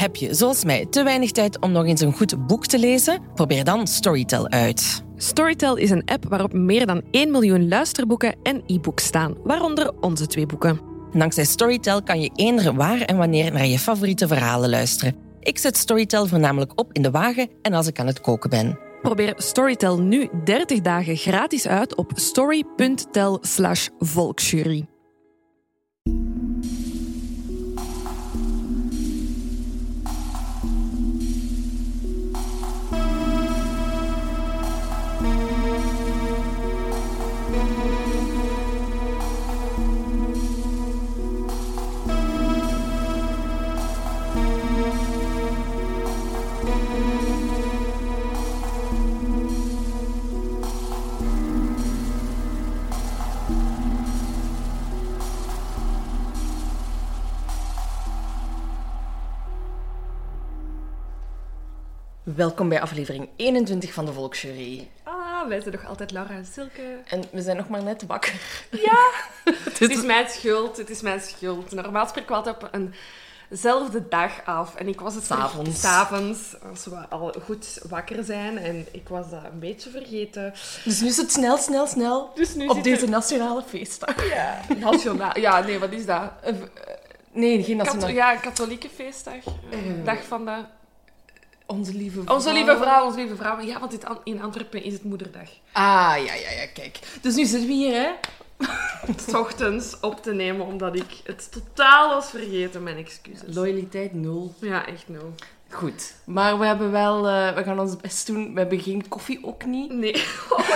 Heb je, zoals mij, te weinig tijd om nog eens een goed boek te lezen? Probeer dan Storytel uit. Storytel is een app waarop meer dan 1 miljoen luisterboeken en e-books staan, waaronder onze twee boeken. Dankzij Storytel kan je eender waar en wanneer naar je favoriete verhalen luisteren. Ik zet Storytel voornamelijk op in de wagen en als ik aan het koken ben. Probeer Storytel nu 30 dagen gratis uit op story.tel/volksjury. Welkom bij aflevering 21 van de Volksjury. Ah, wij zijn nog altijd Laura en Silke. En we zijn nog maar net wakker. Ja, het is mijn schuld. Het is mijn schuld. Normaal spreken we altijd op eenzelfde dag af. En ik was het S'avonds. S'avonds, als we al goed wakker zijn. En ik was dat een beetje vergeten. Dus nu is het snel, snel, snel Dus nu op deze er- nationale feestdag. Ja, nationaal. Ja, nee, wat is dat? Eh, Nee, geen Kato- nationale... ja, katholieke feestdag. Eh. Dag van de... Onze lieve vrouw. Onze lieve vrouw, onze lieve vrouw. Ja, want dit an- in Antwerpen is het moederdag. Ah, ja, ja, ja, kijk. Dus nu zitten we hier, hè. S ochtends op te nemen, omdat ik het totaal was vergeten. Mijn excuses. Loyaliteit nul. Ja, echt nul. Goed. Maar we hebben wel... eh, we gaan ons best doen. We hebben geen koffie ook niet. Nee, oh,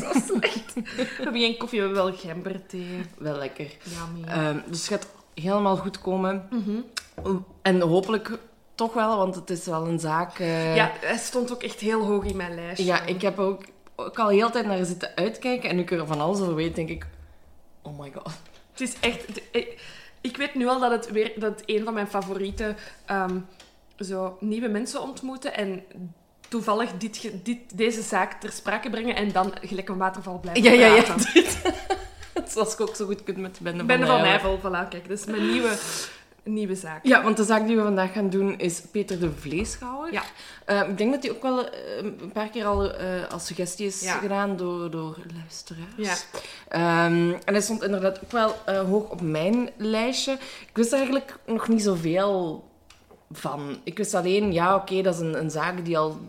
dat is zo slecht. We hebben geen koffie, we hebben wel gemberthee. Wel lekker. Yummy. Ehm, dus het gaat helemaal goed komen. Mhm. En hopelijk toch wel, want het is wel een zaak... eh, Ja, hij stond ook echt heel hoog in mijn lijstje. Ja, ik heb ook, ook al heel tijd naar zitten uitkijken. En nu ik er van alles over weet, denk ik... Oh my god. Het is echt... ik, weet nu al dat het weer dat het een van mijn favoriete ehm, zo nieuwe mensen ontmoeten en toevallig dit, dit, deze zaak ter sprake brengen en dan gelijk een waterval blijven Ja, ja, ja. dit. Zoals ik ook zo goed kunt met de bende, Bende van Nijvel. Nijvel, voilà, kijk. Dat is mijn nieuwe, nieuwe zaak. Ja, want de zaak die we vandaag gaan doen is Peter de Vleeschouwer. Ja. Eh, ik denk dat die ook wel eh, een paar keer al eh, als suggestie is Ja. gedaan door, door luisteraars. Ja. Ehm, en hij stond inderdaad ook wel eh, hoog op mijn lijstje. Ik wist er eigenlijk nog niet zoveel van. Ik wist alleen, ja, oké, dat is een, een zaak die al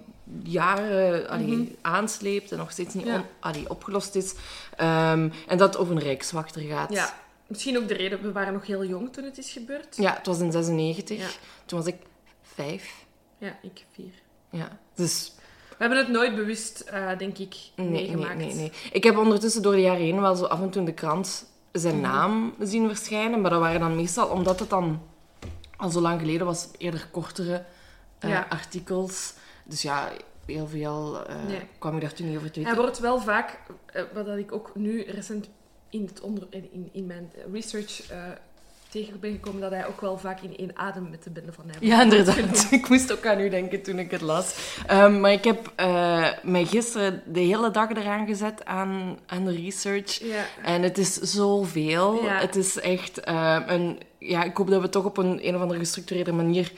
jaren allee, aansleept en nog steeds niet Mhm. Ja. on- allee, opgelost is. Ehm, en dat het over een rijkswachter gaat. Ja. Misschien ook de reden, we waren nog heel jong toen het is gebeurd. Ja, het was in 96. Ja. Toen was ik vijf. Ja, ik vier. Ja, dus We hebben het nooit bewust, eh, denk ik, nee, nee, meegemaakt. nee, nee. Ik heb ondertussen door de jaren heen wel zo af en toe in de krant zijn Mhm. naam zien verschijnen. Maar dat waren dan meestal, omdat het dan al zo lang geleden was, eerder kortere eh, Ja. artikels. Dus ja, heel veel eh, Nee. kwam ik daar toen niet over te Hij weten. wordt wel vaak, wat dat ik ook nu recent in, het onder, in, in mijn research eh, tegen ben gekomen, dat hij ook wel vaak in één adem met de bende van Nijvel Ja, inderdaad. Ik moest ook aan u denken toen ik het las. Ehm, maar ik heb eh, mij gisteren de hele dag eraan gezet aan, aan de research. Ja. En het is zoveel. Ja. Het is echt... eh, een, ja, ik hoop dat we het toch op een, een of andere gestructureerde manier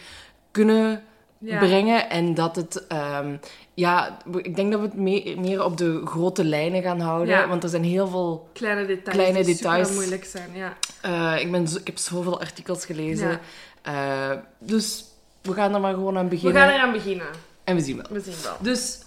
kunnen Ja. brengen. En dat het... ehm, ja, ik denk dat we het me- meer op de grote lijnen gaan houden. Ja. Want er zijn heel veel... Kleine details Kleine die details. super moeilijk zijn. Ja. eh, ik, ben zo- ik heb zoveel artikels gelezen. Ja. Eh, dus we gaan er maar gewoon aan We beginnen. gaan eraan beginnen. En we zien wel. We zien wel. Dus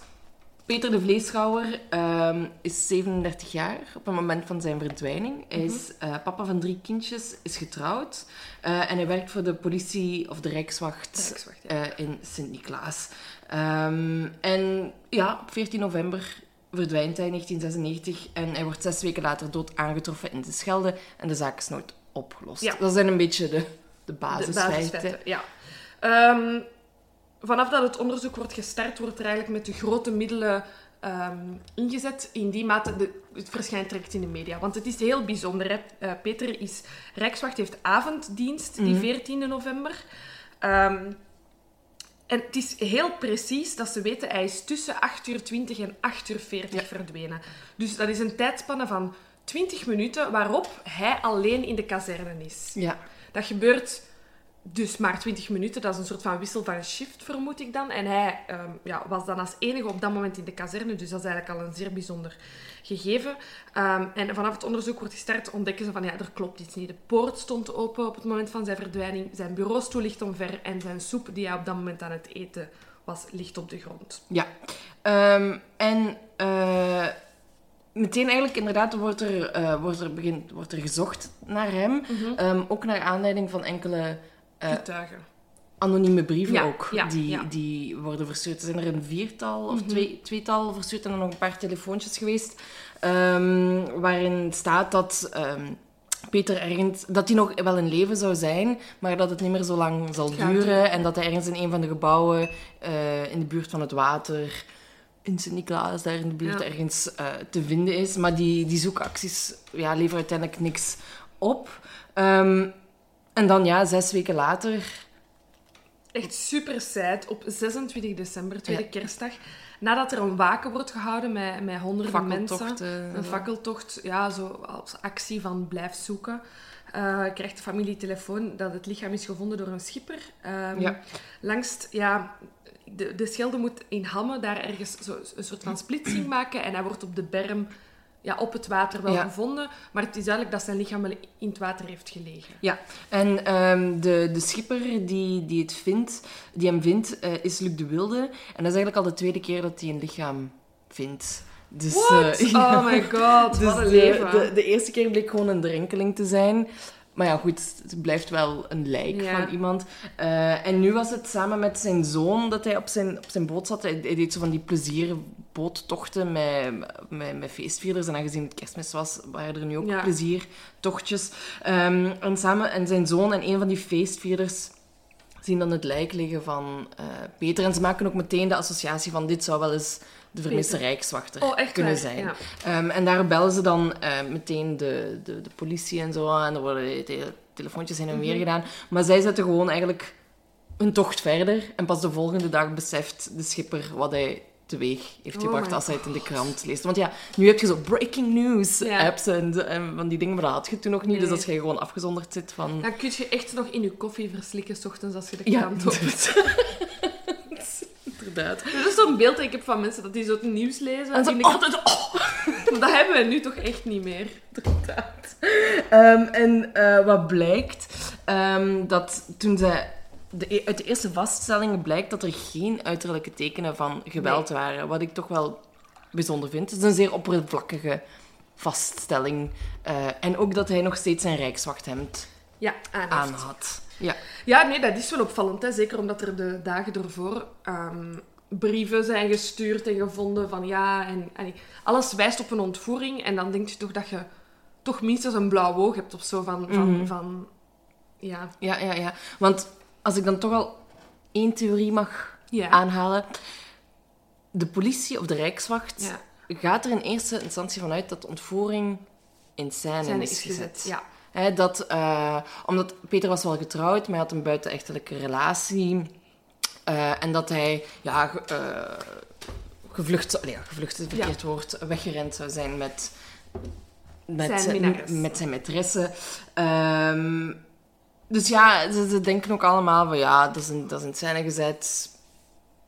Peter de Vleeschouwer ehm, is 37 jaar op het moment van zijn verdwijning. Hij is eh, papa van drie kindjes, is getrouwd eh, en hij werkt voor de politie of de Rijkswacht, De Rijkswacht, ja. eh, in Sint-Niklaas. Ehm, en ja, op 14 november verdwijnt hij in 1996 en hij wordt zes weken later dood aangetroffen in de Schelde en de zaak is nooit opgelost. Ja. Dat zijn een beetje de, de De basisfeiten. basisfeiten, ja. Ehm, vanaf dat het onderzoek wordt gestart, wordt er eigenlijk met de grote middelen ehm, ingezet. In die mate, de, het verschijnt direct in de media. Want het is heel bijzonder. Hè? Eh, Peter is... Rijkswacht heeft avonddienst, die 14 november. Ehm, en het is heel precies dat ze weten, hij is tussen 8 uur 20 en 8 uur 40 verdwenen. Dus dat is een tijdspanne van 20 minuten waarop hij alleen in de kazerne is. Ja. Dat gebeurt dus maar 20 minuten. Dat is een soort van wissel van shift, vermoed ik dan. En hij ehm, ja, was dan als enige op dat moment in de kazerne. Dus dat is eigenlijk al een zeer bijzonder gegeven. Ehm, en vanaf het onderzoek wordt gestart, ontdekken ze van ja, er klopt iets niet. De poort stond open op het moment van zijn verdwijning. Zijn bureaustoel ligt omver. En zijn soep die hij op dat moment aan het eten was, ligt op de grond. Ja. Ehm, en eh, meteen eigenlijk inderdaad wordt er, eh, wordt, er begint, wordt er gezocht naar hem. Ehm, ook naar aanleiding van enkele Getuigen. anonieme brieven Ja, ook. ja, die, ja. die worden verstuurd. Er zijn er een viertal of Mhm. twee, tweetal verstuurd en dan nog een paar telefoontjes geweest. ehm, waarin staat dat... ehm, Peter ergens, dat hij nog wel in leven zou zijn, maar dat het niet meer zo lang zal Gaat duren. En dat hij ergens in een van de gebouwen eh, in de buurt van het water, in Sint-Niklaas, daar in de buurt Ja. ergens eh, te vinden is. Maar die, die zoekacties ja, leveren uiteindelijk niks op. Ehm, en dan ja, zes weken later Echt super sad. Op 26 december, tweede Ja. kerstdag, nadat er een waken wordt gehouden met, met honderden mensen. fakkeltochten. Een fakkeltocht, ja, zo als actie van blijf zoeken. eh, krijgt de familie telefoon dat het lichaam is gevonden door een schipper. Ehm, Ja. Langs, ja, de, de schelde moet in Hamme daar ergens zo, een soort van splitsing maken. En hij wordt op de berm, ja, op het water wel Ja. gevonden. Maar het is duidelijk dat zijn lichaam wel in het water heeft gelegen. Ja, en ehm, de, de schipper die, die, het vindt, die hem vindt, eh, is Luc de Wilde. En dat is eigenlijk al de tweede keer dat hij een lichaam vindt. Dus, eh, ja. Oh my god, Dus wat een de, leven. De, de eerste keer bleek gewoon een drenkeling te zijn. Maar ja, goed, het blijft wel een lijk Ja. van iemand. Eh, en nu was het samen met zijn zoon dat hij op zijn, op zijn boot zat. Hij, hij deed zo van die plezierboottochten met, met, met feestvierders. En aangezien het kerstmis was, waren er nu ook Ja. pleziertochtjes. Ehm, en, samen, en zijn zoon en een van die feestvierders zien dan het lijk liggen van eh, Peter. En ze maken ook meteen de associatie van dit zou wel eens de vermiste Peter. rijkswachter Oh, kunnen waar? zijn. Ja. Ehm, en daar bellen ze dan eh, meteen de, de, de politie en zo. En er worden te- telefoontjes heen en weer Mhm. gedaan. Maar zij zetten gewoon eigenlijk een tocht verder. En pas de volgende dag beseft de schipper wat hij teweeg heeft Oh gebracht als hij het in de krant leest. Want ja, nu heb je zo breaking news Ja. apps en, en van die dingen, maar dat had je toen nog niet. Dus als je gewoon afgezonderd zit van... Dan kun je echt nog in je koffie verslikken, s ochtends als je de Ja, krant opent. inderdaad. Dat is zo'n beeld dat ik heb van mensen dat die zo het nieuws lezen. En die denken altijd, oh. Dat hebben we nu toch echt niet meer. Inderdaad. Ehm, en eh, wat blijkt, ehm, dat toen ze... De, e- uit de eerste vaststellingen blijkt dat er geen uiterlijke tekenen van geweld waren. Wat ik toch wel bijzonder vind. Het is een zeer oppervlakkige vaststelling. Eh, en ook dat hij nog steeds zijn rijkswachthemd Ja, aan had. Ja. Ja, nee, dat is wel opvallend. Hè? Zeker omdat er de dagen ervoor ehm, brieven zijn gestuurd en gevonden van ja. En, alles wijst op een ontvoering. En dan denk je toch dat je toch minstens een blauw oog hebt of zo van... van, Mhm. van ja. ja, ja, ja. Want als ik dan toch al één theorie mag Ja. aanhalen. De politie of de Rijkswacht ja. gaat er in eerste instantie vanuit dat de ontvoering in scène is is gezet. gezet. Ja. Dat, eh, omdat Peter was wel getrouwd, maar hij had een buitenechtelijke relatie. Eh, en dat hij ja, eh, gevlucht, nee, gevlucht is het Ja. verkeerd woord, weggerend zou zijn met, met Zijn met zijn maîtresse. Ehm, dus ja, ze, ze denken ook allemaal van ja, dat is in, dat is in scène gezet.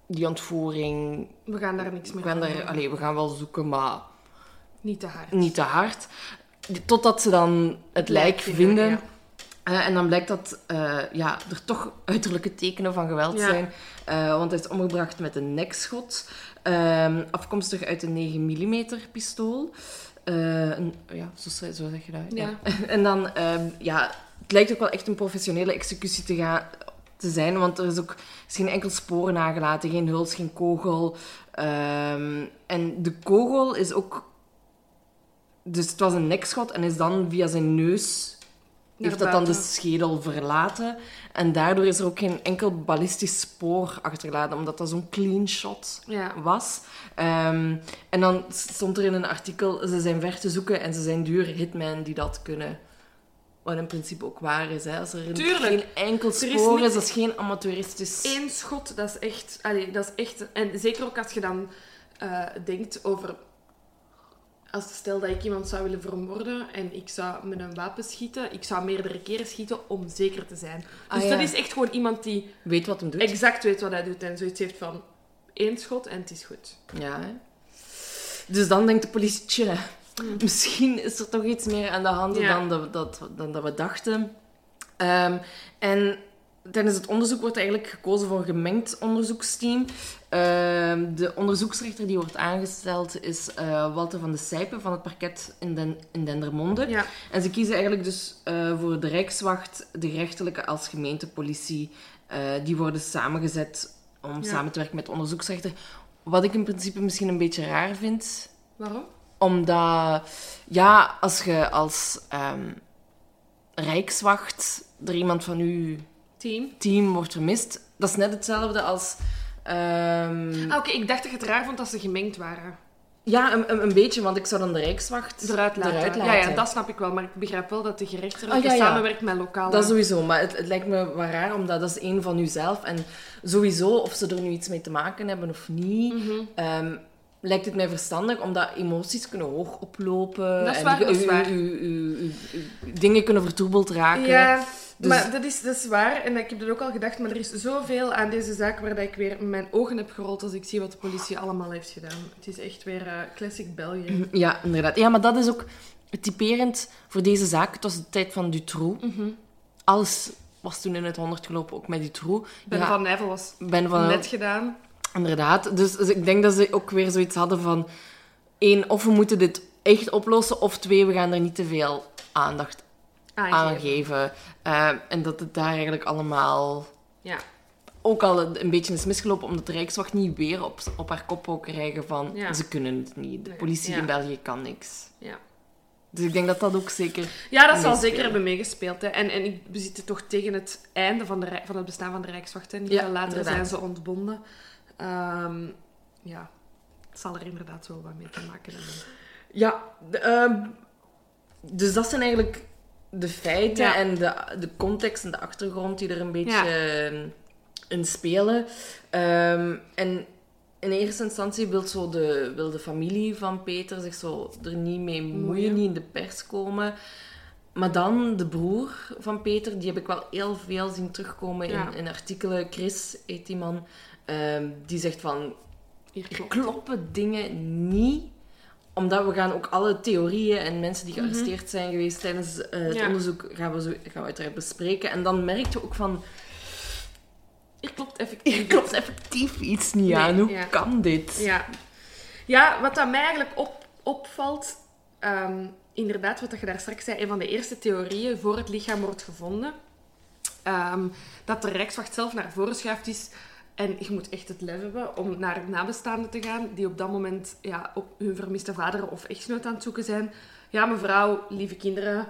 Die ontvoering, We gaan daar niks we meer gaan, van daar, doen. allee, we gaan wel zoeken, maar Niet te hard. niet te hard. Totdat ze dan het lijk vinden. ja. Eh, en dan blijkt dat eh, ja, er toch uiterlijke tekenen van geweld Ja. zijn. Eh, want hij is omgebracht met een nekschot. ehm, afkomstig uit een 9 mm pistool. Een, ja, zo, zo zeg je dat. Ja. En dan, ehm, ja, het lijkt ook wel echt een professionele executie te, gaan, te zijn. Want er is ook is geen enkel spoor nagelaten. Geen huls, geen kogel. Ehm, en de kogel is ook... Dus het was een nekschot en is dan via zijn neus Naar heeft dat dan de schedel verlaten. En daardoor is er ook geen enkel ballistisch spoor achtergelaten, omdat dat zo'n clean shot Ja. was. Ehm, en dan stond er in een artikel, ze zijn ver te zoeken en ze zijn duur hitmen die dat kunnen. Wat in principe ook waar is. Hè. Als er Tuurlijk. geen enkel is spoor is, niks- dat is geen amateuristisch... Eén schot, dat is echt... Allee, dat is echt... En zeker ook als je dan eh, denkt over... als stel dat ik iemand zou willen vermoorden en ik zou met een wapen schieten, ik zou meerdere keren schieten om zeker te zijn. Ah, Dus ja. dat is echt gewoon iemand die Weet wat hem doet. exact weet wat hij doet en zoiets heeft van één schot en het is goed. Ja, hè. Dus dan denkt de politie, tja, misschien is er toch iets meer aan de hand Ja. dan, dat, dat, dan dat we dachten. Ehm, en tijdens het onderzoek wordt eigenlijk gekozen voor een gemengd onderzoeksteam. Ehm, de onderzoeksrechter die wordt aangesteld is eh, Walter van de Sijpen van het parket in, Den, in Dendermonde. Ja. En ze kiezen eigenlijk dus eh, voor de Rijkswacht, de rechterlijke als gemeentepolitie. Eh, die worden samengezet om Ja. samen te werken met de onderzoeksrechter. Wat ik in principe misschien een beetje raar vind. Waarom? Omdat, ja, als je als ehm, Rijkswacht er iemand van uw Team. team wordt vermist, dat is net hetzelfde als... ehm, Ah, oké, ik dacht dat je het raar vond dat ze gemengd waren. Ja, een, een, een beetje, want ik zou dan de Rijkswacht Eruit laten. eruit Ja, ja, dat snap ik wel, maar ik begrijp wel dat de gerechtelijke Ah, ja, ja. samenwerkt met lokale... Dat sowieso, maar het, het lijkt me wel raar, omdat dat is één van uzelf. En sowieso, of ze er nu iets mee te maken hebben of niet, Mhm. ehm, lijkt het mij verstandig, omdat emoties kunnen hoog oplopen. Dat is en waar, dat is u- waar. u- u- u- u- dingen kunnen vertroebeld raken. Ja, Dus- maar dat is, dat is waar. En ik heb dat ook al gedacht. Maar er is zoveel aan deze zaak waar dat ik weer mijn ogen heb gerold als ik zie wat de politie allemaal heeft gedaan. Het is echt weer eh, classic België. Ja, inderdaad. Ja, maar dat is ook typerend voor deze zaak. Het was de tijd van Dutroux. Mhm. Alles was toen in het honderd gelopen, ook met Dutroux. Ben ja, van Nijvel was Ben van net gedaan. Inderdaad. Dus, dus ik denk dat ze ook weer zoiets hadden van... één, of we moeten dit echt oplossen, of twee, we gaan er niet te veel aandacht aan Aangeven. geven. Eh, en dat het daar eigenlijk allemaal Ja. ook al een beetje is misgelopen, omdat de Rijkswacht niet weer op, op haar kop wou krijgen van... Ja. Ze kunnen het niet. De politie in België kan niks. Ja. Dus ik denk dat dat ook zeker... Ja, dat zal zeker hebben meegespeeld. Hè. En, en ik- we zitten toch tegen het einde van, de, van het bestaan van de Rijkswacht. Niet Ja, later inderdaad. zijn ze ontbonden. Ehm, ja, het zal er inderdaad wel wat mee te maken hebben. Ja, de, ehm, dus dat zijn eigenlijk de feiten Ja. en de, de context en de achtergrond die er een beetje Ja. ehm, in spelen. Ehm, en in eerste instantie wil, zo de, wil de familie van Peter zich zo er niet mee moeien, niet in de pers komen. Maar dan de broer van Peter, die heb ik wel heel veel zien terugkomen Ja. in, in artikelen. Chris heet die man. ehm, die zegt van, Hier er kloppen dingen niet. Omdat we gaan ook alle theorieën en mensen die gearresteerd zijn geweest tijdens eh, het Mhm. Ja. onderzoek, gaan we, zo, gaan we uiteraard bespreken. En dan merk je ook van, Hier klopt effectief. klopt effectief iets niet Nee, aan. Hoe ja. kan dit? Ja. ja, wat dat mij eigenlijk op, opvalt, ehm, inderdaad, wat je daar straks zei, een van de eerste theorieën voor het lichaam wordt gevonden, ehm, dat de Rijkswacht zelf naar voren schuift is. En je moet echt het lef hebben om naar nabestaanden te gaan, die op dat moment ja, op hun vermiste vader of echtgenoot aan het zoeken zijn. Ja, mevrouw, lieve kinderen,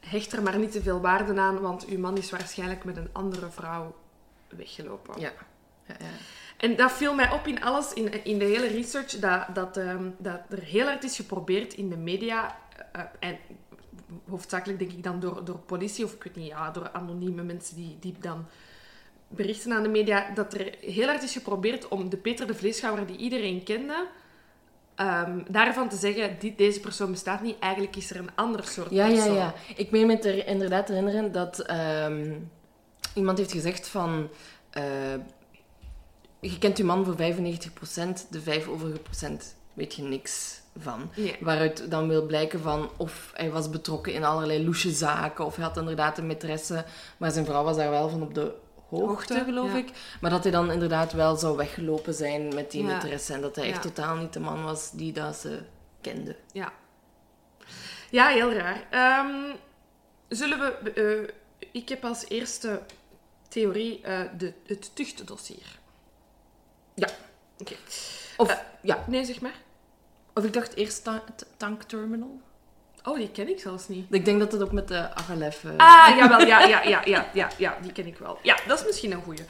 hecht er maar niet te veel waarde aan, want uw man is waarschijnlijk met een andere vrouw weggelopen. Ja. Ja, ja. En dat viel mij op in alles, in, in de hele research, dat, dat, ehm, dat er heel hard is geprobeerd in de media, eh, en hoofdzakelijk denk ik dan door, door politie, of ik weet niet, ja, door anonieme mensen die, die dan berichten aan de media, dat er heel hard is geprobeerd om de Peter de Vleeschouwer die iedereen kende, ehm, daarvan te zeggen, die, deze persoon bestaat niet, eigenlijk is er een ander soort Ja, ja, persoon. ja. Ik meen me er inderdaad te herinneren dat ehm, iemand heeft gezegd van... eh, je kent je man voor 95%, de 5 overige procent weet je niks van. Nee. Waaruit dan wil blijken van of hij was betrokken in allerlei loesje zaken, of hij had inderdaad een maîtresse, maar zijn vrouw was daar wel van op de hoogte, Hoogte, geloof ja. ik. Maar dat hij dan inderdaad wel zou weggelopen zijn met die maîtresse en dat hij echt totaal niet de man was die dat ze kende. Ja. Ja, heel raar. Ehm, zullen we... eh, ik heb als eerste theorie eh, de, het tuchtdossier. Ja. Oké. Of, Eh, ja. Nee, zeg maar. of ik dacht eerst ta- tankterminal. Oh, die ken ik zelfs niet. Ik denk dat het ook met de Agalef... eh, Ah, jawel, ja, ja, ja, ja, ja, ja, die ken ik wel. Ja, dat is misschien een goeie.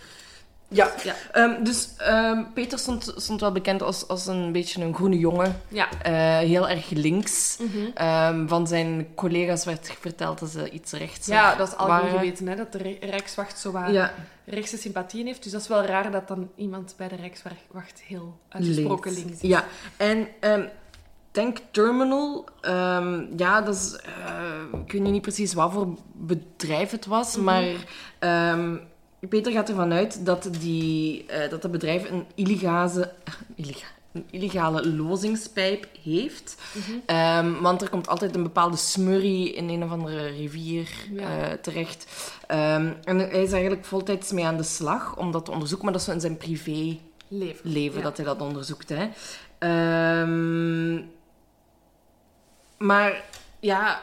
Ja. Ja. Ehm, dus ehm, Peter stond, stond wel bekend als, als een beetje een groene jongen. Ja. Eh, heel erg links. Mhm. Ehm, van zijn collega's werd verteld dat ze iets rechts Ja, dat is algemeen geweten, hè, dat de Rij- Rijkswacht zo Ja, rechtse sympathieën heeft. Dus dat is wel raar dat dan iemand bij de Rijkswacht heel uitgesproken links, is. Ja, en Tank Terminal, ehm, ja, dat is... eh, ik weet niet precies wat voor bedrijf het was, maar... ehm, Peter gaat ervan uit dat, die, eh, dat het bedrijf een illegale, illega- een illegale lozingspijp heeft. Ehm, want er komt altijd een bepaalde smurrie in een of andere rivier Ja. eh, terecht. En hij is eigenlijk voltijds mee aan de slag om dat te onderzoeken, maar dat is zo in zijn privé Leven. leven Ja. dat hij dat onderzoekt. Hè. Ehm, maar ja,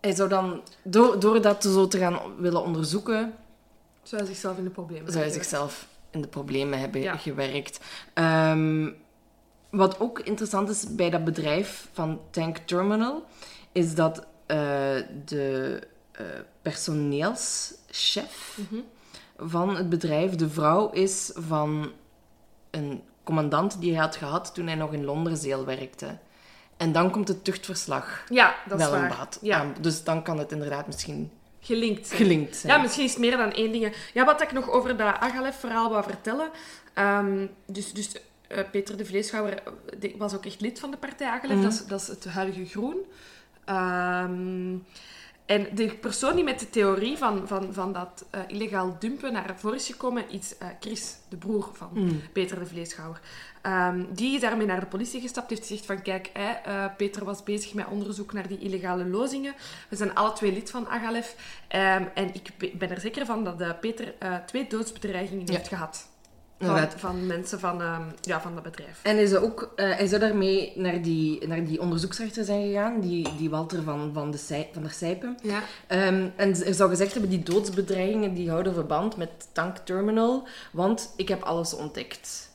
hij zou dan, door, door dat zo te gaan willen onderzoeken, Zou hij zichzelf in de problemen zou hij zichzelf in de problemen hebben Ja. gewerkt. Ehm, wat ook interessant is bij dat bedrijf van Tank Terminal, is dat eh, de eh, personeelschef Mhm. van het bedrijf de vrouw is van een commandant die hij had gehad toen hij nog in Londerzeel werkte. En dan komt het tuchtverslag Ja, dat is waar. een baat Ja, aan. Dus dan kan het inderdaad misschien gelinkt zijn. gelinkt zijn. Ja, misschien is het meer dan één ding. Ja, wat ik nog over dat Agalef-verhaal wou vertellen. Ehm, dus dus eh, Peter de Vleeschouwer eh, was ook echt lid van de partij Agalef. Mhm. dat, is, dat is het huidige Groen. Ehm, en de persoon die met de theorie van, van, van dat eh, illegaal dumpen naar voren is gekomen, is Chris, de broer van Mm. Peter de Vleeschouwer. Ehm, die is daarmee naar de politie gestapt, heeft gezegd van kijk, hè, eh, Peter was bezig met onderzoek naar die illegale lozingen. We zijn alle twee lid van Agalef. Ehm, en ik be- ben er zeker van dat eh, Peter eh, twee doodsbedreigingen Ja. heeft gehad. Van, mensen van, ehm, ja, van dat bedrijf. En hij zou, ook, eh, hij zou daarmee naar die, naar die onderzoeksrechter zijn gegaan, die, die Walter van, van, de Sij- van der Sijpen. Ja. En er zou gezegd hebben, die doodsbedreigingen die houden verband met Tank Terminal, want ik heb alles ontdekt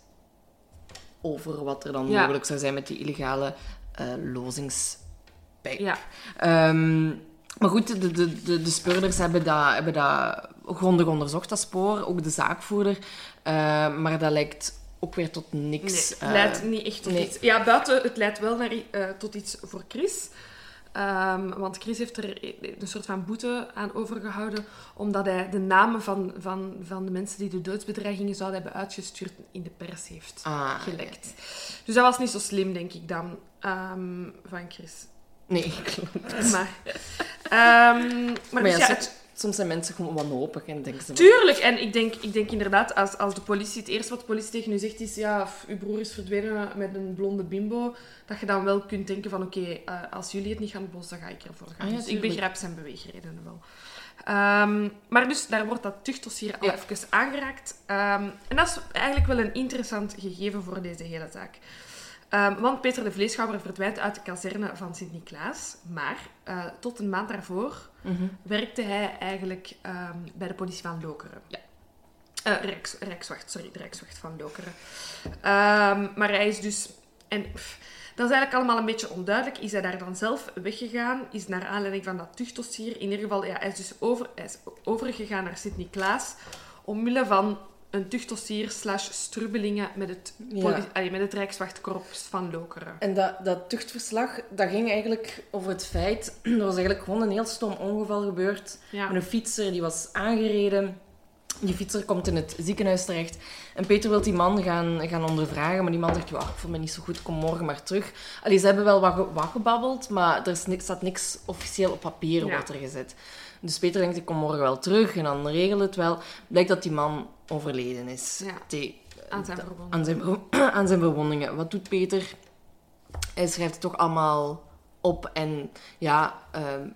over wat er dan Ja. mogelijk zou zijn met die illegale eh lozingspijp. ja. Ehm, maar goed, de, de, de, de speurders hebben dat, hebben dat grondig onderzocht, dat spoor, ook de zaakvoerder. Eh, maar dat lijkt ook weer tot niks. Nee, het eh, leidt niet echt tot nee. iets. Ja, buiten, het leidt wel naar, eh, tot iets voor Chris. Ehm, want Chris heeft er een soort van boete aan overgehouden, omdat hij de namen van, van, van de mensen die de doodsbedreigingen zouden hebben uitgestuurd in de pers heeft ah, gelekt. Dus dat was niet zo slim, denk ik dan, ehm, van Chris. Nee, klopt. Maar, ehm, maar, Maar dus ja, so- het- soms zijn mensen gewoon wanhopig en denken ze... Tuurlijk, en ik denk, ik denk inderdaad, als, als de politie, het eerste wat de politie tegen u zegt is, ja, uw broer is verdwenen met een blonde bimbo, dat je dan wel kunt denken van, oké, eh, als jullie het niet gaan oplossen, dan ga ik ervoor gaan. Ah ja, dus ik begrijp zijn beweegredenen wel. Ehm, maar dus, daar wordt dat tuchtdossier al Ja. even aangeraakt. Ehm, en dat is eigenlijk wel een interessant gegeven voor deze hele zaak. Ehm, want Peter de Vleeschouwer verdwijnt uit de kazerne van Sint-Niklaas. Maar eh, tot een maand daarvoor Mhm. werkte hij eigenlijk ehm, bij de politie van Lokeren. Ja. Eh, Rijks, Rijkswacht, sorry, de Rijkswacht van Lokeren. Ehm, maar hij is dus... En pff, dat is eigenlijk allemaal een beetje onduidelijk. Is hij daar dan zelf weggegaan? Is naar aanleiding van dat tuchtdossier... In ieder geval, ja, hij is dus over, hij is overgegaan naar Sint-Niklaas... omwille van een tuchtdossier slash strubbelingen met het, Ja. poli- allee, met het Rijkswachtkorps van Lokeren. En dat, dat tuchtverslag, dat ging eigenlijk over het feit... Er was eigenlijk gewoon een heel stom ongeval gebeurd. Ja. Met een fietser, die was aangereden. Die fietser komt in het ziekenhuis terecht. En Peter wil die man gaan, gaan ondervragen. Maar die man zegt, ja, ik voel me niet zo goed, kom morgen maar terug. Allee, ze hebben wel wat, ge- wat gebabbeld, maar er is niks, staat niks officieel op papier Ja. wordt er gezet. Dus Peter denkt, ik kom morgen wel terug en dan regel het wel. Blijkt dat die man overleden is. Ja. Die- Aan zijn aan zijn, ver- aan zijn verwondingen. Wat doet Peter? Hij schrijft het toch allemaal op en ja, ehm,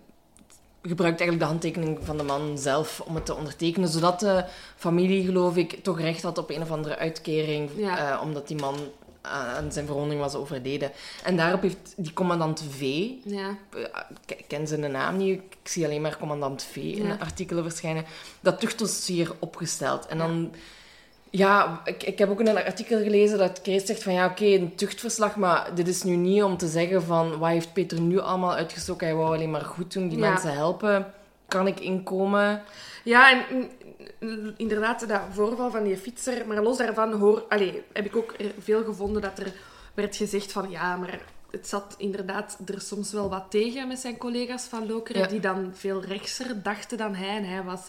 gebruikt eigenlijk de handtekening van de man zelf om het te ondertekenen, zodat de familie, geloof ik, toch recht had op een of andere uitkering, Ja. eh, omdat die man aan zijn verwonding was overleden. En daarop heeft die commandant V, Ja. eh, ik ken zijn naam niet, ik zie alleen maar commandant V in Ja. de artikelen verschijnen, dat tuchtdossier opgesteld. En dan, ja, ik, ik heb ook in een artikel gelezen dat Chris zegt van ja, oké, een tuchtverslag, maar dit is nu niet om te zeggen van wat heeft Peter nu allemaal uitgestoken, hij wou alleen maar goed doen, die Ja. mensen helpen, kan ik inkomen? Ja, en mm, inderdaad, dat voorval van die fietser. Maar los daarvan hoor, allee, heb ik ook veel gevonden dat er werd gezegd van ja, maar het zat inderdaad er soms wel wat tegen met zijn collega's van Lokeren, Ja. die dan veel rechtser dachten dan hij. En hij was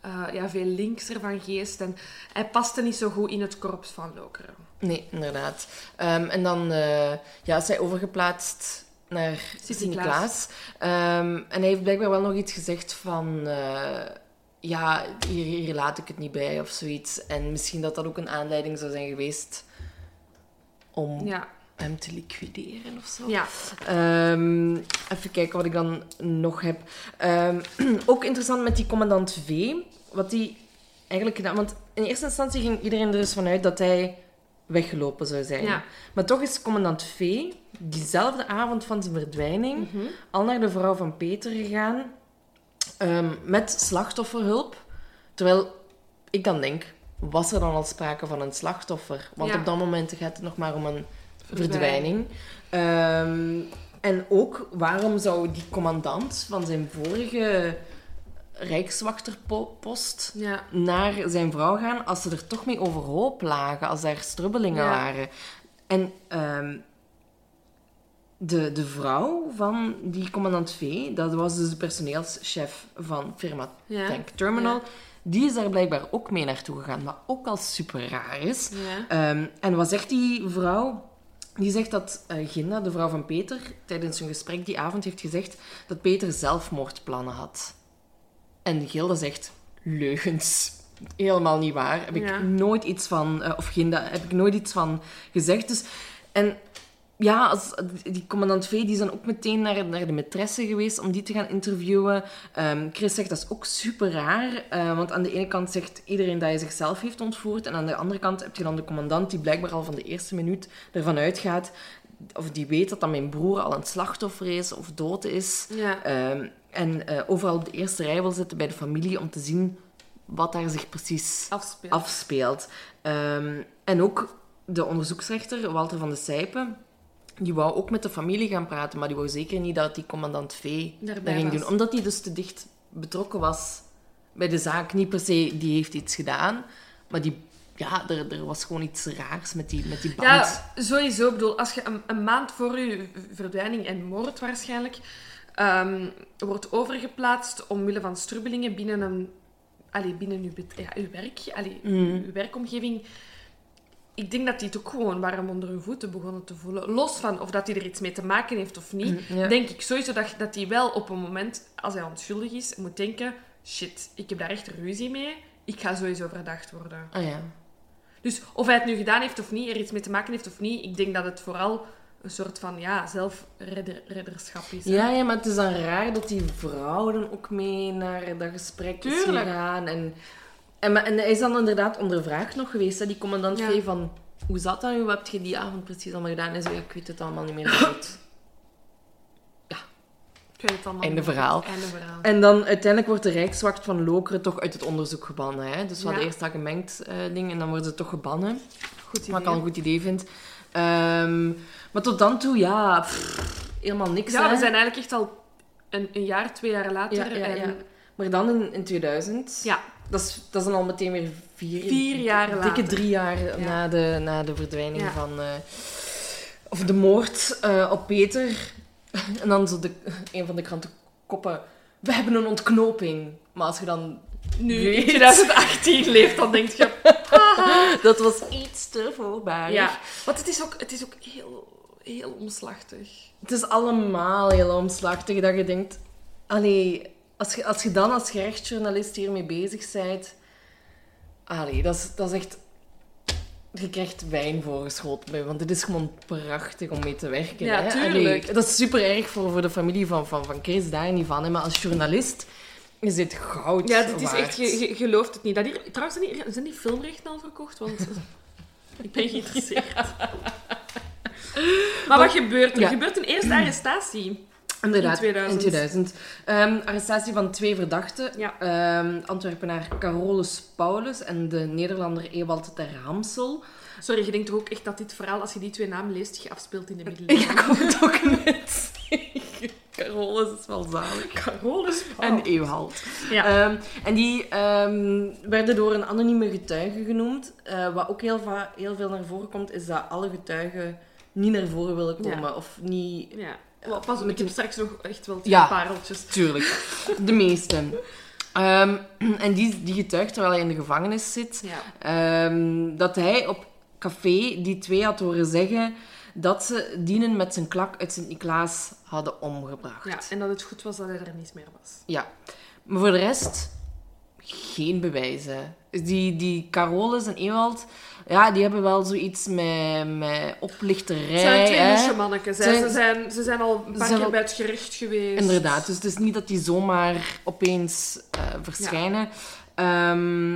eh, ja, veel linkser van geest. En hij paste niet zo goed in het korps van Lokeren. Nee, inderdaad. Ehm, en dan uh, ja, is hij overgeplaatst naar Sint-Niklaas. Ehm, en hij heeft blijkbaar wel nog iets gezegd van... Uh, ja, hier, hier, laat ik het niet bij of zoiets. En misschien dat dat ook een aanleiding zou zijn geweest om ja. hem te liquideren of zo. Ja. Um, even kijken wat ik dan nog heb. ook interessant met die commandant V. Wat die eigenlijk gedaan... Want in eerste instantie ging iedereen er dus vanuit dat hij weggelopen zou zijn. Ja. Maar toch is commandant V diezelfde avond van zijn verdwijning al naar de vrouw van Peter gegaan um, met slachtofferhulp. Terwijl ik dan denk, was er dan al sprake van een slachtoffer? Want Ja. op dat moment gaat het nog maar om een verdwijning. Ehm, en ook, waarom zou die commandant van zijn vorige rijkswachterpost Ja. naar zijn vrouw gaan als ze er toch mee overhoop lagen, als er strubbelingen Ja. waren. En ehm, de, de vrouw van die commandant V, dat was dus de personeelschef van firma Ja. Tank Terminal, Ja. die is daar blijkbaar ook mee naartoe gegaan, wat ook al super raar is. Ja. Ehm, en wat zegt die vrouw? Die zegt dat eh, Ginda, de vrouw van Peter, tijdens een gesprek die avond heeft gezegd dat Peter zelfmoordplannen had. En Gilda zegt, leugens. Helemaal niet waar. Heb ik Ja. nooit iets van... eh, of Ginda, heb ik nooit iets van gezegd. Dus, en ja, als, die commandant V die is dan ook meteen naar, naar de maîtresse geweest om die te gaan interviewen. Ehm, Chris zegt dat is ook super raar. eh, want aan de ene kant zegt iedereen dat hij zichzelf heeft ontvoerd. En aan de andere kant heb je dan de commandant die blijkbaar al van de eerste minuut ervan uitgaat. Of die weet dat dan mijn broer al een slachtoffer is of dood is. Ja. Ehm, en eh, overal op de eerste rij wil zitten bij de familie om te zien wat daar zich precies afspeelt. Ehm, en ook de onderzoeksrechter, Walter van de Sijpen, die wou ook met de familie gaan praten, maar die wou zeker niet dat die commandant V Daarbij dat ging was. doen. Omdat hij dus te dicht betrokken was bij de zaak. Niet per se, die heeft iets gedaan, maar die, ja, er, er was gewoon iets raars met die, met die band. Ja, sowieso. Ik bedoel, als je een, een maand voor je verdwijning en moord waarschijnlijk ehm, wordt overgeplaatst omwille van strubbelingen binnen een... Allee, binnen uw, bet- ja, uw werk, allee, Mm. uw werkomgeving. Ik denk dat die het ook gewoon warm onder hun voeten begonnen te voelen. Los van of dat hij er iets mee te maken heeft of niet, Mm, ja. denk ik sowieso dat, dat hij wel op een moment, als hij onschuldig is, moet denken: shit, ik heb daar echt ruzie mee. Ik ga sowieso verdacht worden. Ah ja. Dus of hij het nu gedaan heeft of niet, er iets mee te maken heeft of niet, ik denk dat het vooral een soort van ja, zelfredderschap is. hè. Ja, ja, maar het is dan raar dat die vrouw dan ook mee naar dat gesprek is Tuurlijk. gegaan. En, en, en hij is dan inderdaad ondervraagd nog geweest, hè, die commandant Ja. V, van... Hoe zat dat nu? Wat heb je die avond precies allemaal gedaan? En zo, ik weet het allemaal niet meer goed. Ik weet het allemaal Einde verhaal. Einde verhaal. En dan uiteindelijk wordt de Rijkswacht van Lokeren toch uit het onderzoek gebannen. Hè? Dus we hadden Ja. eerst dat gemengd eh, ding en dan worden ze toch gebannen. Goed idee. Wat ik al een goed idee vind. Ehm, maar tot dan toe, ja, pff, helemaal niks. Ja, hè. we zijn eigenlijk echt al een, een jaar, twee jaar later. Ja, ja, en ja. Maar dan in, in 2000, ja, dat, is, dat is dan al meteen weer vier, Vier jaar dikke later. drie jaar na, de, na de verdwijning Ja. van... eh, of de moord eh, op Peter. En dan zo de, een van de krantenkoppen. We hebben een ontknoping. Maar als je dan nu in Weet. 2018 leeft, dan denk je... Dat was iets te voorbarig. Ja, want het is ook, het is ook heel, heel omslachtig. Het is allemaal heel omslachtig dat je denkt... Allee, als je, als je dan als gerechtsjournalist hiermee bezig bent... Allee, dat is, dat is echt... Je krijgt wijn voorgeschoten bij, want het is gewoon prachtig om mee te werken. Ja, hè. tuurlijk. Allee, dat is super erg voor, voor de familie van, van, van Chris, daar niet van. Hè. Maar als journalist is dit goud Ja, dit is echt... Je, je gelooft het niet. Dat hier, trouwens, zijn die, zijn die filmrechten al verkocht? Want ik ben geïnteresseerd. maar wat gebeurt er? Ja. Er gebeurt een eerste arrestatie. Inderdaad, In 2000. In 2000. Ehm, arrestatie van twee verdachten. Ja. Ehm, Antwerpenaar Carolus Paulus en de Nederlander Ewald ter Hamsel. Sorry, je denkt toch ook echt dat dit verhaal, als je die twee namen leest, zich afspeelt in de middeleeuwen? Ik kom het ook net zeggen. Carolus is wel zalig. Carolus En Ewald. Ja. Ehm, en die ehm, werden door een anonieme getuige genoemd. Eh, wat ook heel, heel veel naar voren komt, is dat alle getuigen niet naar voren willen komen. Ja. Of niet... ja. Wel, Pas op, ik heb straks nog echt wel twee Ja. pareltjes. Tuurlijk. De meesten. Ehm, en die, die getuigt terwijl hij in de gevangenis zit, Ja. ehm, dat hij op café die twee had horen zeggen dat ze dienen met zijn klak uit Sint-Niklaas hadden omgebracht. ja, en dat het goed was dat hij er niet meer was. Ja. Maar voor de rest, geen bewijzen. Die, die Carolus en Ewald, ja, die hebben wel zoiets met, met oplichterij. Het zijn twee hè. mannetjes. hè. Zijn- Ze, zijn, ze zijn al een paar keer bij het gerecht geweest. Inderdaad, dus het is niet dat die zomaar opeens eh, verschijnen. Ehm,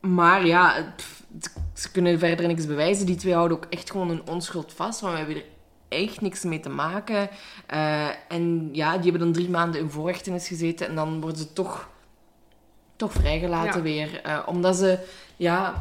maar ja, pff, ze kunnen verder niks bewijzen. Die twee houden ook echt gewoon hun onschuld vast, want we hebben er echt niks mee te maken. Eh, en ja, die hebben dan drie maanden in voorrechtenis gezeten en dan worden ze toch, toch vrijgelaten weer. Eh, omdat ze, ja...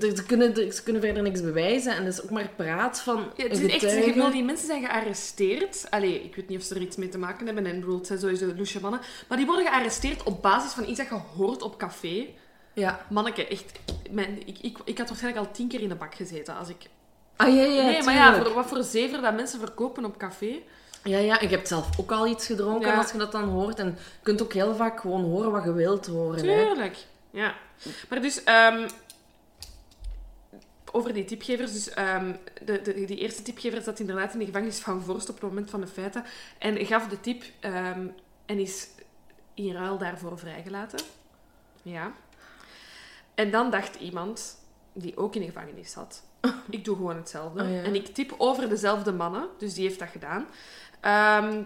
Ze kunnen, ze kunnen verder niks bewijzen en dat is ook maar praat van Ja, het is echt, ik bedoel, die mensen zijn gearresteerd. Allee, ik weet niet of ze er iets mee te maken hebben. En bedoel, het zijn sowieso loesje mannen. Maar die worden gearresteerd op basis van iets dat je hoort op café. Ja. Manneke, echt... Mijn, ik, ik, ik had waarschijnlijk al tien keer in de bak gezeten als ik... Ah, ja, ja, nee, maar ja, voor, wat voor zever dat mensen verkopen op café. Ja, ja, ik heb zelf ook al iets gedronken Ja. als je dat dan hoort. En je kunt ook heel vaak gewoon horen wat je wilt horen. Hè. Tuurlijk. Ja. Maar dus... ehm, over die tipgevers. Dus ehm, de, de, die eerste tipgever zat inderdaad in de gevangenis van Vorst op het moment van de feiten. En gaf de tip ehm, en is in ruil daarvoor vrijgelaten. Ja. En dan dacht iemand, die ook in de gevangenis zat, ik doe gewoon hetzelfde. Oh, ja. En ik tip over dezelfde mannen, dus die heeft dat gedaan. Ehm,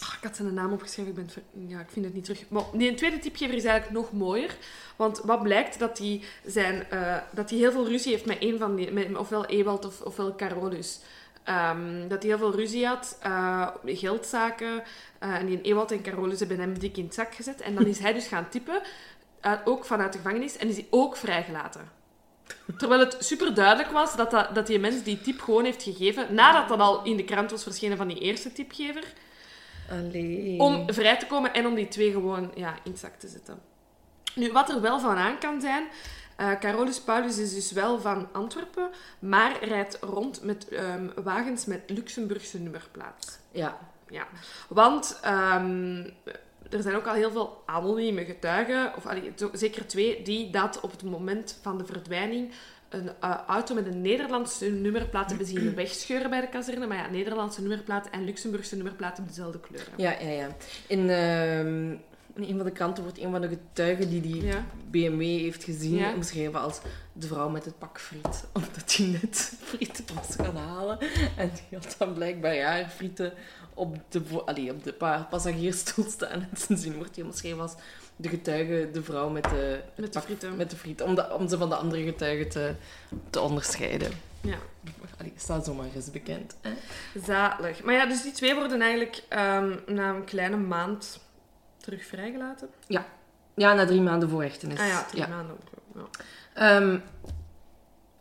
ah, ik had zijn naam opgeschreven, ik, ben ja, ik vind het niet terug. Maar die tweede tipgever is eigenlijk nog mooier. Want wat blijkt, dat hij, zijn, eh, dat hij heel veel ruzie heeft met een van die... Met, ofwel Ewald of, ofwel Carolus. Ehm, dat hij heel veel ruzie had, eh, geldzaken. eh, en die Ewald en Carolus hebben hem dik in het zak gezet. En dan is hij dus gaan tippen, eh, ook vanuit de gevangenis. En is hij ook vrijgelaten. Terwijl het super duidelijk was dat, dat, dat die mens die tip gewoon heeft gegeven, nadat dat al in de krant was verschenen van die eerste tipgever, Allee. om vrij te komen en om die twee gewoon ja, in het zak te zetten. Nu, wat er wel van aan kan zijn, eh, Carolus Paulus is dus wel van Antwerpen, maar rijdt rond met ehm, wagens met Luxemburgse nummerplaat. Ja. Ja, want ehm, er zijn ook al heel veel anonieme getuigen, of allee, zeker twee, die dat op het moment van de verdwijning een eh, auto met een Nederlandse nummerplaat hebben zien wegscheuren bij de kazerne. Maar ja, Nederlandse nummerplaat en Luxemburgse nummerplaat op dezelfde kleur. hebben. Ja, ja, ja. In, ehm, in een van de kranten wordt een van de getuigen die die Ja. BMW heeft gezien Ja. omschreven als de vrouw met het pak friet. Omdat hij net frieten was gaan halen. En die had dan blijkbaar haar frieten op de, allee, op de pa- passagiersstoel staan. En zijn zin wordt hij omschreven als de getuige, de vrouw met de, Met de. Met frieten. Om, de- om ze van de andere getuigen te, te onderscheiden. Ja, Allee, staat zomaar eens bekend. Hè? zalig. Maar ja, dus die twee worden eigenlijk ehm, na een kleine maand terug vrijgelaten. Ja, na drie maanden voorrechtenis. Ah ja, drie maanden. Ja. Ehm,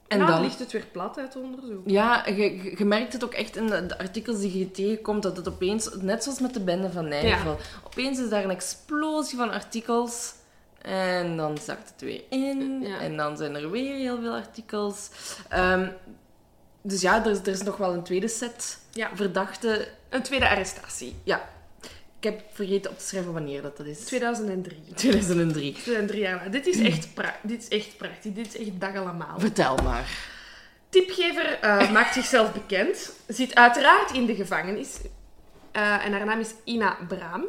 en dan... ligt het weer plat uit het onderzoek. Ja, je, merkt het ook echt in de, de artikels die je tegenkomt, dat het opeens, net zoals met de bende van Nijvel, opeens is daar een explosie van artikels en dan zakt het weer in Ja. en dan zijn er weer heel veel artikels. Ehm, dus ja, er is, er is nog wel een tweede set verdachten. Een tweede arrestatie. Ja, heb vergeten op te schrijven wanneer dat, dat is. 2003. 2003. 2003 jaar na. Dit is echt, dit is echt prachtig. Dit is echt dag allemaal. Vertel maar. Tipgever eh, maakt zichzelf bekend. Zit uiteraard in de gevangenis. Eh, en haar naam is Ina Braam.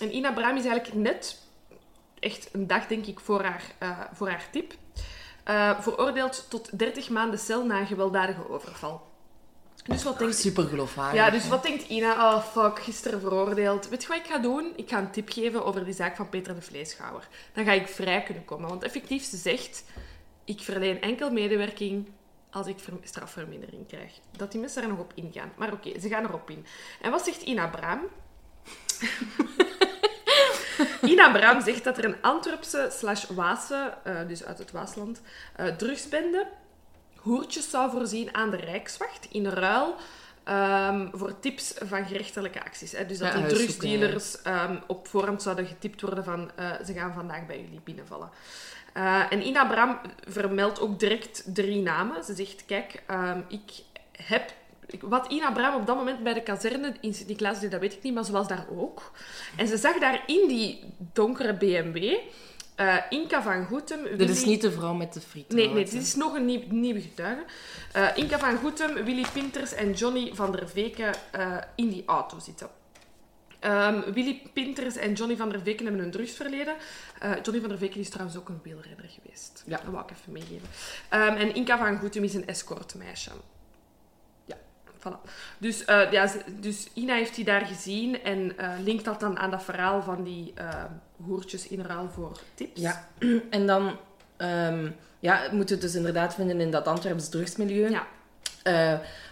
En Ina Braam is eigenlijk net, echt een dag denk ik, voor haar, eh, voor haar tip. veroordeeld tot 30 maanden cel na een gewelddadige overval. Dus wat denkt Super geloofwaardig. Ja, dus wat denkt Ina? Oh, fuck, gisteren veroordeeld. Weet je wat ik ga doen? Ik ga een tip geven over die zaak van Peter de Vleeschouwer. Dan ga ik vrij kunnen komen. Want effectief, ze zegt... Ik verleen enkel medewerking als ik ver- strafvermindering krijg. Dat die mensen daar nog op ingaan. Maar oké, ze gaan erop in. En wat zegt Ina Braam? Ina Braam zegt dat er een Antwerpse slash Waase, eh, dus uit het Waasland, eh, drugsbende hoertjes zou voorzien aan de Rijkswacht in ruil ehm, voor tips van gerechtelijke acties. Hè. Dus dat Ja, huiszoeking, drugsdealers ehm, op voorhand zouden getipt worden van eh, ze gaan vandaag bij jullie binnenvallen. Eh, en Ina Bram vermeldt ook direct drie namen. Ze zegt, kijk, ehm, ik heb wat Ina Braam op dat moment bij de kazerne in Sint-Niklaas deed, dat weet ik niet, maar ze was daar ook. En ze zag daar in die donkere BMW eh, Inka van Goetem... Dit Willy- is niet de vrouw met de frieten. Nee, nee, dit is nog een nieuw, nieuwe getuige. Eh, Inka van Goetem, Willy Pinters en Johnny van der Veken eh, in die auto zitten. Ehm, Willy Pinters en Johnny van der Veken hebben een drugsverleden. Eh, Johnny van der Veken is trouwens ook een wielrenner geweest. Ja. Dat wou ik even meegeven. Ehm, en Inka van Goetem is een escortmeisje. Voilà. Dus, eh, ja, dus Ina heeft die daar gezien en eh, linkt dat dan aan dat verhaal van die eh, hoertjes in ruil voor tips. Ja, en dan ehm ja, moet je het dus inderdaad vinden in dat Antwerps drugsmilieu. Ja.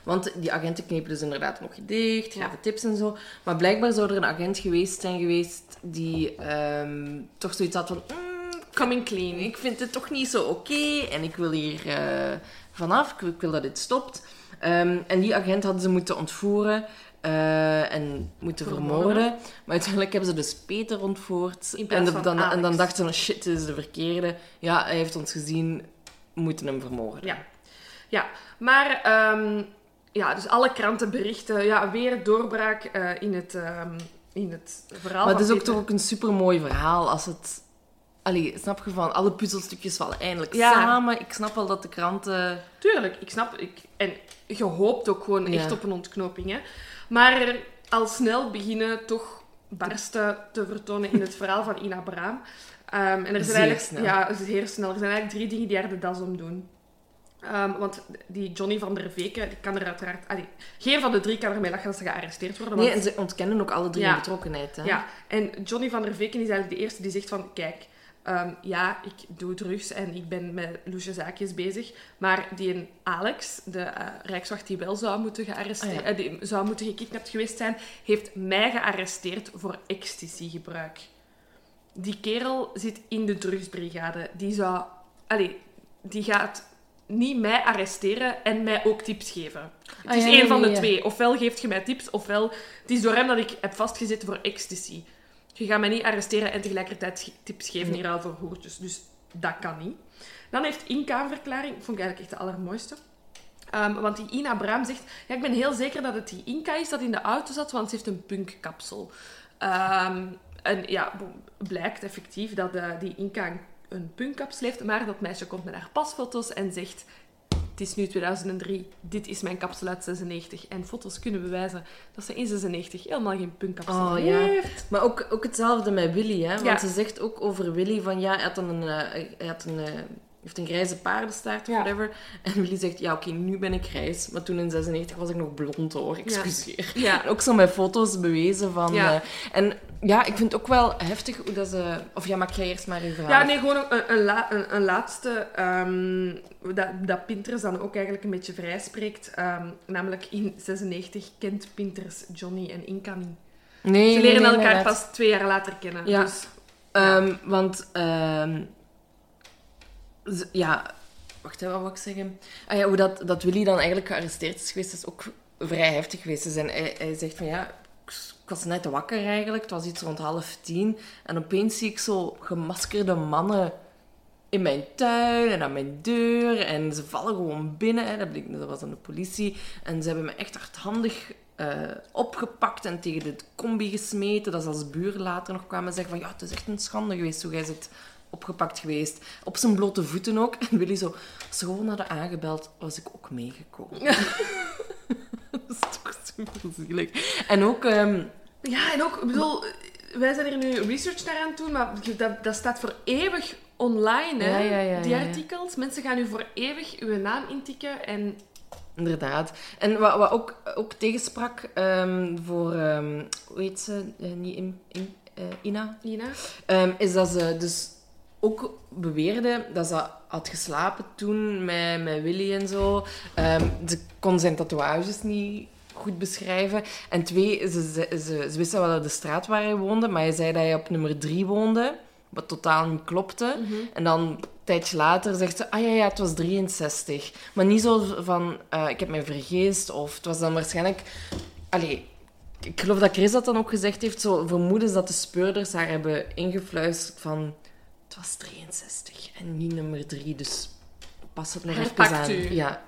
Want die agenten knepen dus inderdaad nog dicht, Ja. gaven tips en zo. Maar blijkbaar zou er een agent geweest zijn geweest die ehm, toch zoiets had van... "Mm, Coming clean. ik vind het toch niet zo oké en ik wil hier vanaf, ik wil dat dit stopt. Ehm, en die agent hadden ze moeten ontvoeren eh, en moeten Vermoorden. vermoorden. Maar uiteindelijk hebben ze dus Peter ontvoerd. En, dan, en dan dachten ze, shit, dit is de verkeerde. Ja, hij heeft ons gezien, we moeten hem vermoorden. Ja, ja. maar ehm, ja, dus alle kranten berichten, ja, weer doorbraak eh, in, het, ehm, in het verhaal Maar het is ook Peter. toch ook een supermooi verhaal als het... Allee, snap je van, alle puzzelstukjes vallen eindelijk Ja. samen. Ik snap wel dat de kranten... Tuurlijk, ik snap. Ik, en je hoopt ook gewoon Ja. echt op een ontknoping. Hè. Maar al snel beginnen toch barsten te vertonen in het verhaal van Ina Braam. Ehm, en er zijn Zeer eigenlijk, snel. Ja, heel snel. Er zijn eigenlijk drie dingen die haar de das om doen. Ehm, want die Johnny van der Veken die kan er uiteraard... Allee, geen van de drie kan ermee lachen dat ze gearresteerd worden. Nee, want- en ze ontkennen ook alle drie Ja. hun betrokkenheid. Hè? Ja, en Johnny van der Veken is eigenlijk de eerste die zegt van... Kijk, ehm, ja, ik doe drugs en ik ben met loesje zaakjes bezig. Maar die een Alex, de eh, rijkswacht die wel zou moeten, gearresteerd, Ah, ja. eh, die zou moeten gekidnapt geweest zijn, heeft mij gearresteerd voor ecstasy-gebruik. Die kerel zit in de drugsbrigade. Die zou... Allee, die gaat niet mij arresteren en mij ook tips geven. Het Ah, is ja, één van de twee. Ofwel geeft je mij tips, ofwel... Het is door hem dat ik heb vastgezeten voor ecstasy. Je gaat mij niet arresteren en tegelijkertijd ge- tips geven hier al voor hoertjes. Dus dat kan niet. Dan heeft Inka een verklaring. Vond ik eigenlijk echt de allermooiste. Ehm, want die Ina Braam zegt... Ja, ik ben heel zeker dat het die Inka is dat in de auto zat, want ze heeft een punkkapsel. Ehm, en ja, blijkt effectief dat eh, die Inka een, een punkkapsel heeft, maar dat meisje komt met haar pasfoto's en zegt... Het is nu 2003, dit is mijn kapsel uit 96. En foto's kunnen bewijzen dat ze in 96 helemaal geen punkkapsel Oh, ja. heeft. Maar ook, ook hetzelfde met Willy, hè? Want Ja. ze zegt ook over Willy van ja, hij had dan een, eh, hij had een, eh, heeft een grijze paardenstaart of Ja. whatever. En Willy zegt ja, oké, nu ben ik grijs. Maar toen in 96 was ik nog blond hoor, excuseer. Ja. En ook zo met foto's bewezen van. Ja. eh, en ja, ik vind het ook wel heftig hoe dat ze. Of ja, maak jij eerst maar je verhaal. Ja, nee, gewoon een, een, la- een, een laatste. ehm, dat, dat Pinters dan ook eigenlijk een beetje vrij spreekt. Ehm, namelijk in 96 kent Pinters Johnny en niet. Nee, Ze leren nee, elkaar inderdaad. pas twee jaar later kennen. Ja. Dus, Ehm, Want, ja, wacht, hè, wat wil ik zeggen? Ah ja, hoe dat, dat Willy dan eigenlijk gearresteerd is geweest, is ook vrij heftig geweest. Dus en hij, hij zegt van ja, ik was net wakker eigenlijk, het was iets rond half tien. En opeens zie ik zo gemaskerde mannen in mijn tuin en aan mijn deur. En ze vallen gewoon binnen. Hè. Dat, was dan de politie. En ze hebben me echt hardhandig eh, opgepakt en tegen de combi gesmeten. Dat ze als buren later nog kwamen zeggen van... Ja, het is echt een schande geweest hoe jij zit opgepakt geweest. Op zijn blote voeten ook. En Willy zo... Als ze gewoon hadden aangebeld, was ik ook meegekomen. dat is toch super zielig. En ook... ehm, ja, en ook, ik bedoel, wij zijn er nu research naar aan het doen, maar dat, dat staat voor eeuwig online, hè? Ja, ja, die artikels. Mensen gaan nu voor eeuwig uw naam intikken en... Inderdaad. En wat, wat ook, ook tegensprak ehm, voor, ehm, hoe heet ze? Eh, niet in, in, eh, Ina? Ina? Is dat ze dus ook beweerde dat ze had geslapen toen met, met Willy en zo. Ze kon zijn tatoeages niet goed beschrijven. En twee, ze, ze, ze, ze wisten wel de straat waar hij woonde, maar hij zei dat hij op nummer drie woonde. Wat totaal niet klopte. En dan een tijdje later zegt ze, ah ja, ja, het was 63. Maar niet zo van, eh, ik heb mij vergeest. Of het was dan waarschijnlijk... Allee, ik geloof dat Chris dat dan ook gezegd heeft. Zo vermoedens dat de speurders haar hebben ingefluisterd van... Het was 63 en niet nummer 3, dus pas het nog even Herpakt aan. u. Ja.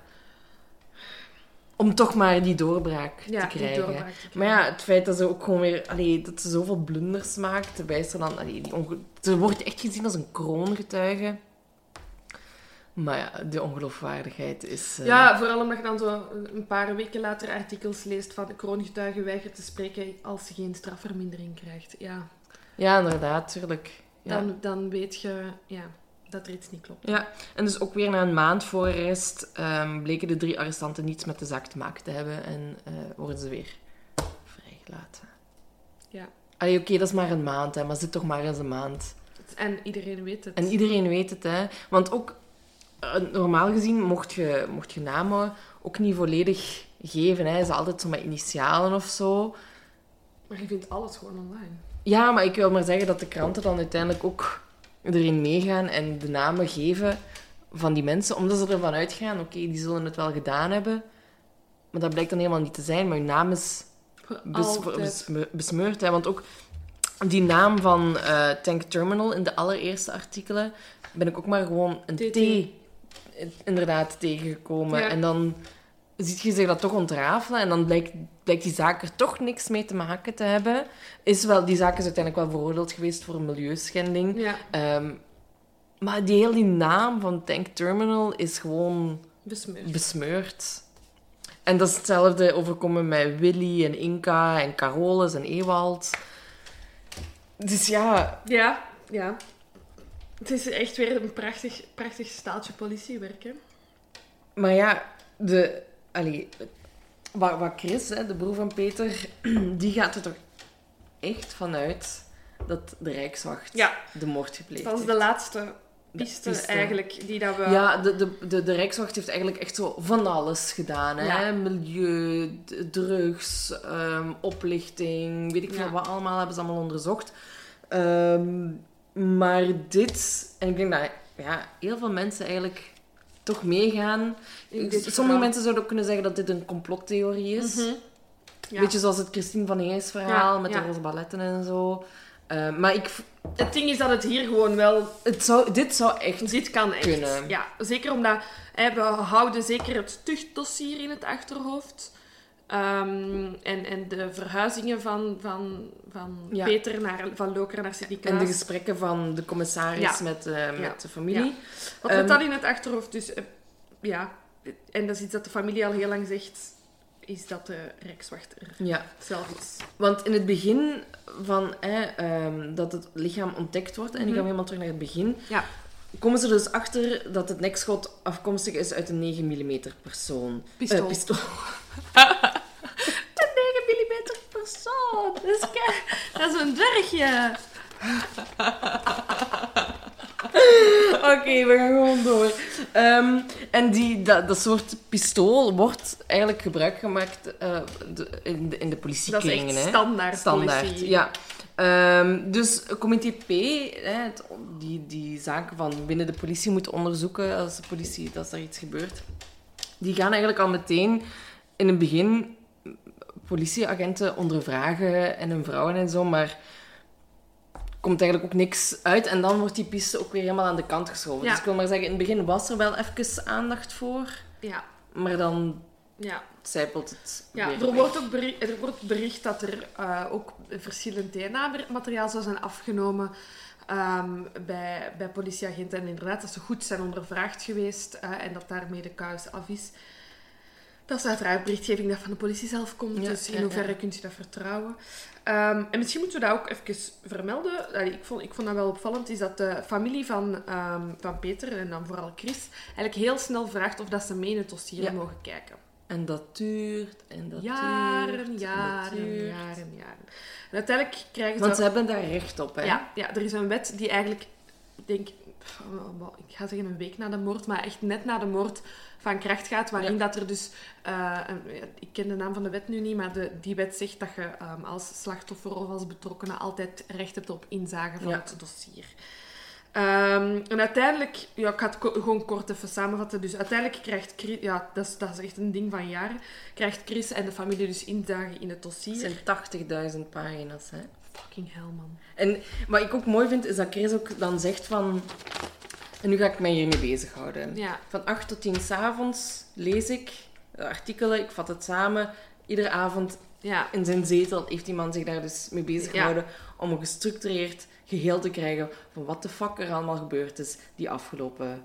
Om toch maar die doorbraak Ja, te die krijgen. doorbraak te krijgen. Maar ja, het feit dat ze ook gewoon weer... Allee, dat ze zoveel blunders maakt, wijst er dan... Allee, die onge- ze wordt echt gezien als een kroongetuige. Maar ja, de ongeloofwaardigheid is... eh, Ja, vooral omdat je dan zo een paar weken later artikels leest van de kroongetuige weigert te spreken als ze geen strafvermindering krijgt. Ja, ja, inderdaad, tuurlijk. Ja. dan, dan weet je ja, dat er iets niet klopt. Ja, en dus ook weer na een maand voor arrest ehm, bleken de drie arrestanten niets met de zaak te maken te hebben en eh, worden ze weer vrijgelaten. Ja. Allee, oké, dat is maar een maand, hè, maar zit toch maar eens een maand. En iedereen weet het. En iedereen weet het, hè. Want ook, eh, normaal gezien, mocht je, mocht je namen ook niet volledig geven, hè. Ze altijd zo met initialen of zo. Maar je vindt alles gewoon online. Ja, maar ik wil maar zeggen dat de kranten dan uiteindelijk ook erin meegaan en de namen geven van die mensen, omdat ze ervan uitgaan, oké, die zullen het wel gedaan hebben, maar dat blijkt dan helemaal niet te zijn, maar hun naam is bes- Altijd. besme- besmeurd. Hè? Want ook die naam van eh, Tank Terminal in de allereerste artikelen ben ik ook maar gewoon een. T inderdaad tegengekomen. Ja. En dan ziet je zich dat toch ontrafelen en dan blijkt, blijkt die zaak er toch niks mee te maken te hebben. Is wel, die zaak is uiteindelijk wel veroordeeld geweest voor een milieuschending. Ja, Ehm, maar die hele naam van Tank Terminal is gewoon besmeurd. besmeurd. En dat is hetzelfde overkomen met Willy en Inca en Carolus en Ewald. Dus ja, Ja, ja. Het is echt weer een prachtig, prachtig staaltje politiewerk, hè. maar ja, de, allee, wat, wat Chris, hè, de broer van Peter, die gaat er toch echt vanuit dat de Rijkswacht Ja. de moord gepleegd Dat is heeft. de laatste piste, piste. eigenlijk die dat we... Ja, de, de, de, de Rijkswacht heeft eigenlijk echt zo van alles gedaan. Hè? Ja. Milieu, drugs, ehm, oplichting, weet ik veel Ja. wat allemaal hebben ze allemaal onderzocht. Ehm, maar dit, en ik denk dat ja, heel veel mensen eigenlijk toch meegaan. Sommige verhaal. mensen zouden ook kunnen zeggen dat dit een complottheorie is. Mhm. Ja. Beetje zoals het Christine van Hees verhaal Ja, met ja. de roze balletten en zo. Ehm, maar ik, Het ding is dat het hier gewoon wel... het zou, dit zou echt Dit kan echt. Kunnen. Ja, zeker omdat hè, we houden zeker het tuchtdossier in het achterhoofd. Ehm, en, en de verhuizingen van, van, van Ja. Peter naar, van Loker naar Sint En de gesprekken van de commissaris Ja. met, eh, met de familie. Wat Ehm, met dat in het achterhoofd dus... eh, ja, en dat is iets dat de familie al heel lang zegt, is dat de Rijkswacht er Ja, zelf is. want in het begin van ehm, dat het lichaam ontdekt wordt, en ik ga Mhm. helemaal terug naar het begin, Ja. komen ze dus achter dat het nekschot afkomstig is uit een 9 mm persoon. Pistool. Eh, pistool. Een 9 mm persoon. Dat is, kei- dat is een dwergje. Oké, we gaan gewoon door. Ehm, en die, dat, dat soort pistool wordt eigenlijk gebruik gemaakt eh, de- in, de, in de Dat is politiekringen. echt hè. standaard, Standaard, politie. ja. Ehm, dus comité P, hè, het- die, die zaken van binnen de politie moeten onderzoeken als de politie, als er iets gebeurt, die gaan eigenlijk al meteen in het begin politieagenten ondervragen en hun vrouwen en zo, maar komt eigenlijk ook niks uit. En dan wordt die piste ook weer helemaal aan de kant geschoven. Ja. Dus ik wil maar zeggen, in het begin was er wel even aandacht voor, Ja, maar dan ja. zijpelt het Ja, weer er weg. wordt ook bericht, er wordt bericht dat er eh, ook verschillend DNA-materiaal zou zijn afgenomen ehm, bij, bij politieagenten. En inderdaad, dat ze goed zijn ondervraagd geweest eh, en dat daarmee de kous af is. Dat is uiteraard berichtgeving dat van de politie zelf komt, Ja, dus in hoeverre ja. kunt je dat vertrouwen? Ehm, en misschien moeten we dat ook even vermelden. Allee, ik, vond, ik vond dat wel opvallend, is dat de familie van, ehm, van Peter, en dan vooral Chris, eigenlijk heel snel vraagt of dat ze mee in het dossier mogen kijken. En dat duurt, en dat Jaren, duurt, en jaren, duurt. jaren, jaren. En uiteindelijk krijgen ze... Want ze hebben daar recht op, hè? ja, ja, er is een wet die eigenlijk, ik denk, ik ga zeggen een week na de moord, maar echt net na de moord van kracht gaat, waarin Ja. dat er dus, eh, een- ik ken de naam van de wet nu niet, maar de, die wet zegt dat je ehm, als slachtoffer of als betrokkenen altijd recht hebt op inzage van Ja. het dossier. Ehm, en uiteindelijk, ja, ik ga het ko- gewoon kort even samenvatten. Dus uiteindelijk krijgt Chris, ja, dat is, dat is echt een ding van jaren, krijgt Chris en de familie dus inzage in het dossier. Het zijn 80.000 pagina's, hè? Fucking hell, man. En wat ik ook mooi vind, is dat Chris ook dan zegt van... En nu ga ik mij hiermee bezighouden. Ja. Van 8 tot 10 s'avonds lees ik artikelen, ik vat het samen. Iedere avond Ja. in zijn zetel heeft die man zich daar dus mee bezig Ja. gehouden om een gestructureerd geheel te krijgen van wat de fuck er allemaal gebeurd is die afgelopen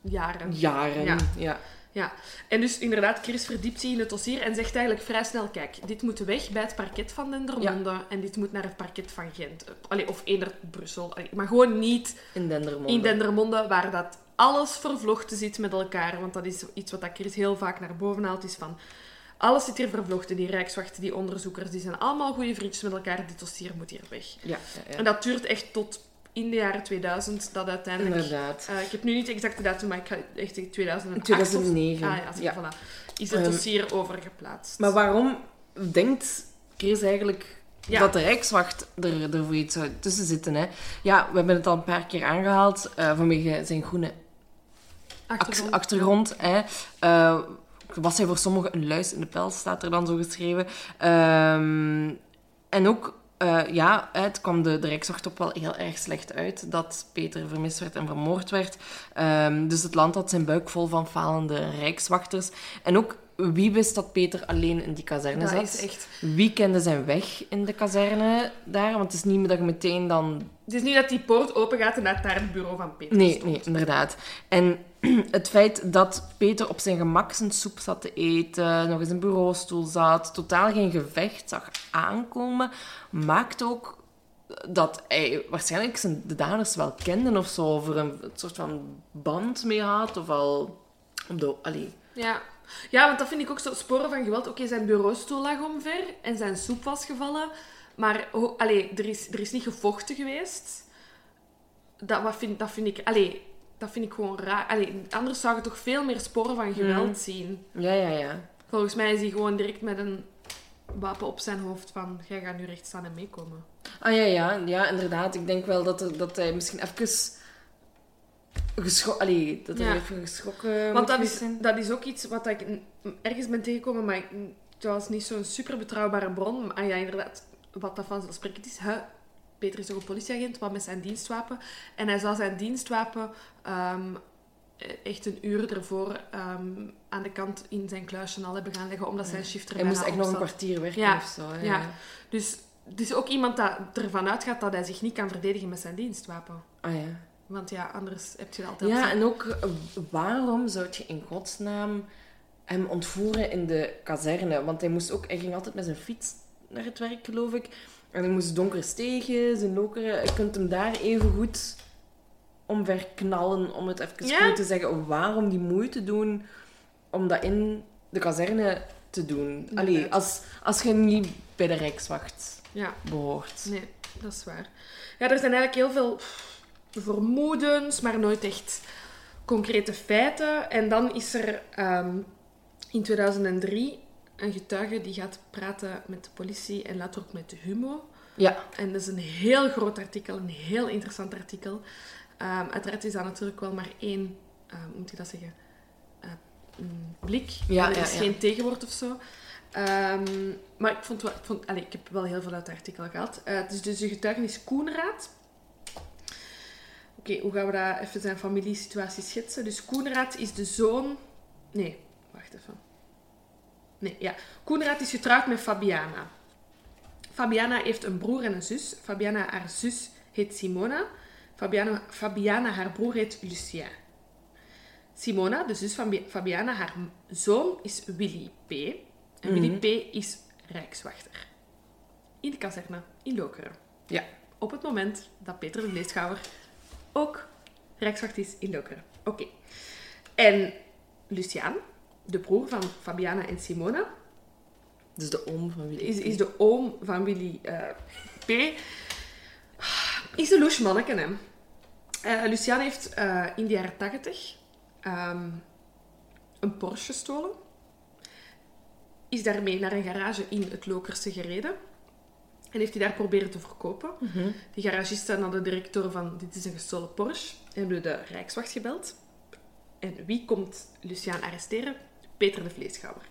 Jaren. jaren. Ja. ja. Ja, en dus inderdaad, Chris verdiept zich in het dossier en zegt eigenlijk vrij snel, kijk, dit moet weg bij het parket van Dendermonde en dit moet naar het parket van Gent. Allee, of eender Brussel. Allee, maar gewoon niet in Dendermonde. in Dendermonde, waar dat alles vervlochten zit met elkaar. Want dat is iets wat dat Chris heel vaak naar boven haalt, is van... Alles zit hier vervlochten. Die rijkswachten, die onderzoekers, die zijn allemaal goede vriendjes met elkaar. Dit dossier moet hier weg. Ja. En dat duurt echt tot in de jaren 2000, dat uiteindelijk... inderdaad. Eh, ik heb nu niet de exacte datum, maar ik ga echt zeggen 2008 2009. Of, ah ja, Ja. voilà. Is het Ehm, dossier overgeplaatst. Maar waarom denkt Chris eigenlijk Ja. dat de Rijkswacht er, er voor iets zou tussen zitten? Hè? Ja, we hebben het al een paar keer aangehaald eh, vanwege zijn groene Achtergrond. achtergrond. Hè. Eh, was hij voor sommigen een luis in de pels, staat er dan zo geschreven. Ehm, en ook, eh, ja, het kwam de, de Rijkswacht ook wel heel erg slecht uit dat Peter vermist werd en vermoord werd. Ehm, dus het land had zijn buik vol van falende Rijkswachters. En ook, wie wist dat Peter alleen in die kazerne Dat zat? is echt... Wie kende zijn weg in de kazerne daar? Want het is niet meer dat je meteen dan Het is niet dat die poort open gaat en dat daar het bureau van Peter Nee, stond. nee, inderdaad. En het feit dat Peter op zijn gemak zijn soep zat te eten, nog eens een bureaustoel zat, totaal geen gevecht zag aankomen, maakt ook dat hij waarschijnlijk zijn, de daders wel kende of zo, of er een, soort van band mee had, of al de... Allee. Ja. ja, want dat vind ik ook zo sporen van geweld. Oké, zijn bureaustoel lag omver en zijn soep was gevallen. Maar allee, er, is, er is niet gevochten geweest. Dat, wat vind, dat, vind ik, allee, dat vind ik gewoon raar. Allee, anders zou je toch veel meer sporen van geweld Mhm. zien. Ja, ja, ja. Volgens mij is hij gewoon direct met een wapen op zijn hoofd van... Jij gaat nu recht staan en meekomen. Ah ja, ja, ja, inderdaad. Ik denk wel dat, dat hij misschien even geschrokken... Allee, dat hij Ja. even geschrokken Want dat is, dat is ook iets wat ik ergens ben tegengekomen, maar ik, het was niet zo'n super betrouwbare bron. Maar ja, inderdaad, wat dat vanzelfsprekend is. Hè, Peter is toch een politieagent, wat met zijn dienstwapen. En hij zou zijn dienstwapen ehm, echt een uur ervoor ehm, aan de kant in zijn kluisje al hebben gaan leggen, omdat zijn shift er Hij moest echt nog een kwartier werken Ja, of zo. hè. ja. Dus is ook iemand dat ervan uitgaat dat hij zich niet kan verdedigen met zijn dienstwapen. Ah ja. Want ja, anders heb je altijd... Ja, en ook eh, waarom zou je in godsnaam hem ontvoeren in de kazerne? Want hij moest ook, hij ging altijd met zijn fiets naar het werk, geloof ik. En hij moest donkere stegen, zijn lokeren. Je kunt hem daar even goed omverknallen, om het even Ja. goed te zeggen. Waarom die moeite doen om dat in de kazerne te doen? Allee, als, als je niet bij de Rijkswacht Ja. behoort. Nee, dat is waar. Ja, er zijn eigenlijk heel veel vermoedens, maar nooit echt concrete feiten. En dan is er ehm, in 2003 een getuige die gaat praten met de politie en later ook met de HUMO. Ja, En dat is een heel groot artikel, een heel interessant artikel. Ehm, uiteraard is dat natuurlijk wel maar één, ehm, hoe moet je dat zeggen, Eh, een blik. Ja, er is ja. geen tegenwoord of zo. Ehm, maar ik, vond wel, ik, vond, allee, ik heb wel heel veel uit het artikel gehad. Eh, het is dus de getuigenis Koenraad. Oké, hoe gaan we dat even zijn familiesituatie schetsen? Dus Koenraad is de zoon... Nee, wacht even. Nee, ja. Koenraad is getrouwd met Fabiana. Fabiana heeft een broer en een zus. Fabiana, haar zus, heet Simona. Fabiana, Fabiana haar broer heet Lucien. Simona, de zus van Bi- Fabiana, haar zoon is Willy P. En Willy Mhm. P. is rijkswachter. In de kazerne, in Lokeren. Ja. Op het moment dat Peter de Vleeschouwer ook rijkswacht is in Lokeren. Oké. En Luciaan, de broer van Fabiana en Simona, dus de oom van wie is, is de oom van Willy eh, P. Is een louche manneke, hè. Luciaan heeft eh, in de jaren tachtig ehm, een Porsche gestolen. Is daarmee naar een garage in het Lokerse gereden. En heeft hij daar proberen te verkopen. Mhm. Die garagisten hadden de directeur van dit is een gestolen Porsche. En hebben de Rijkswacht gebeld. En wie komt Luciaan arresteren? Peter de Vleeschouwer.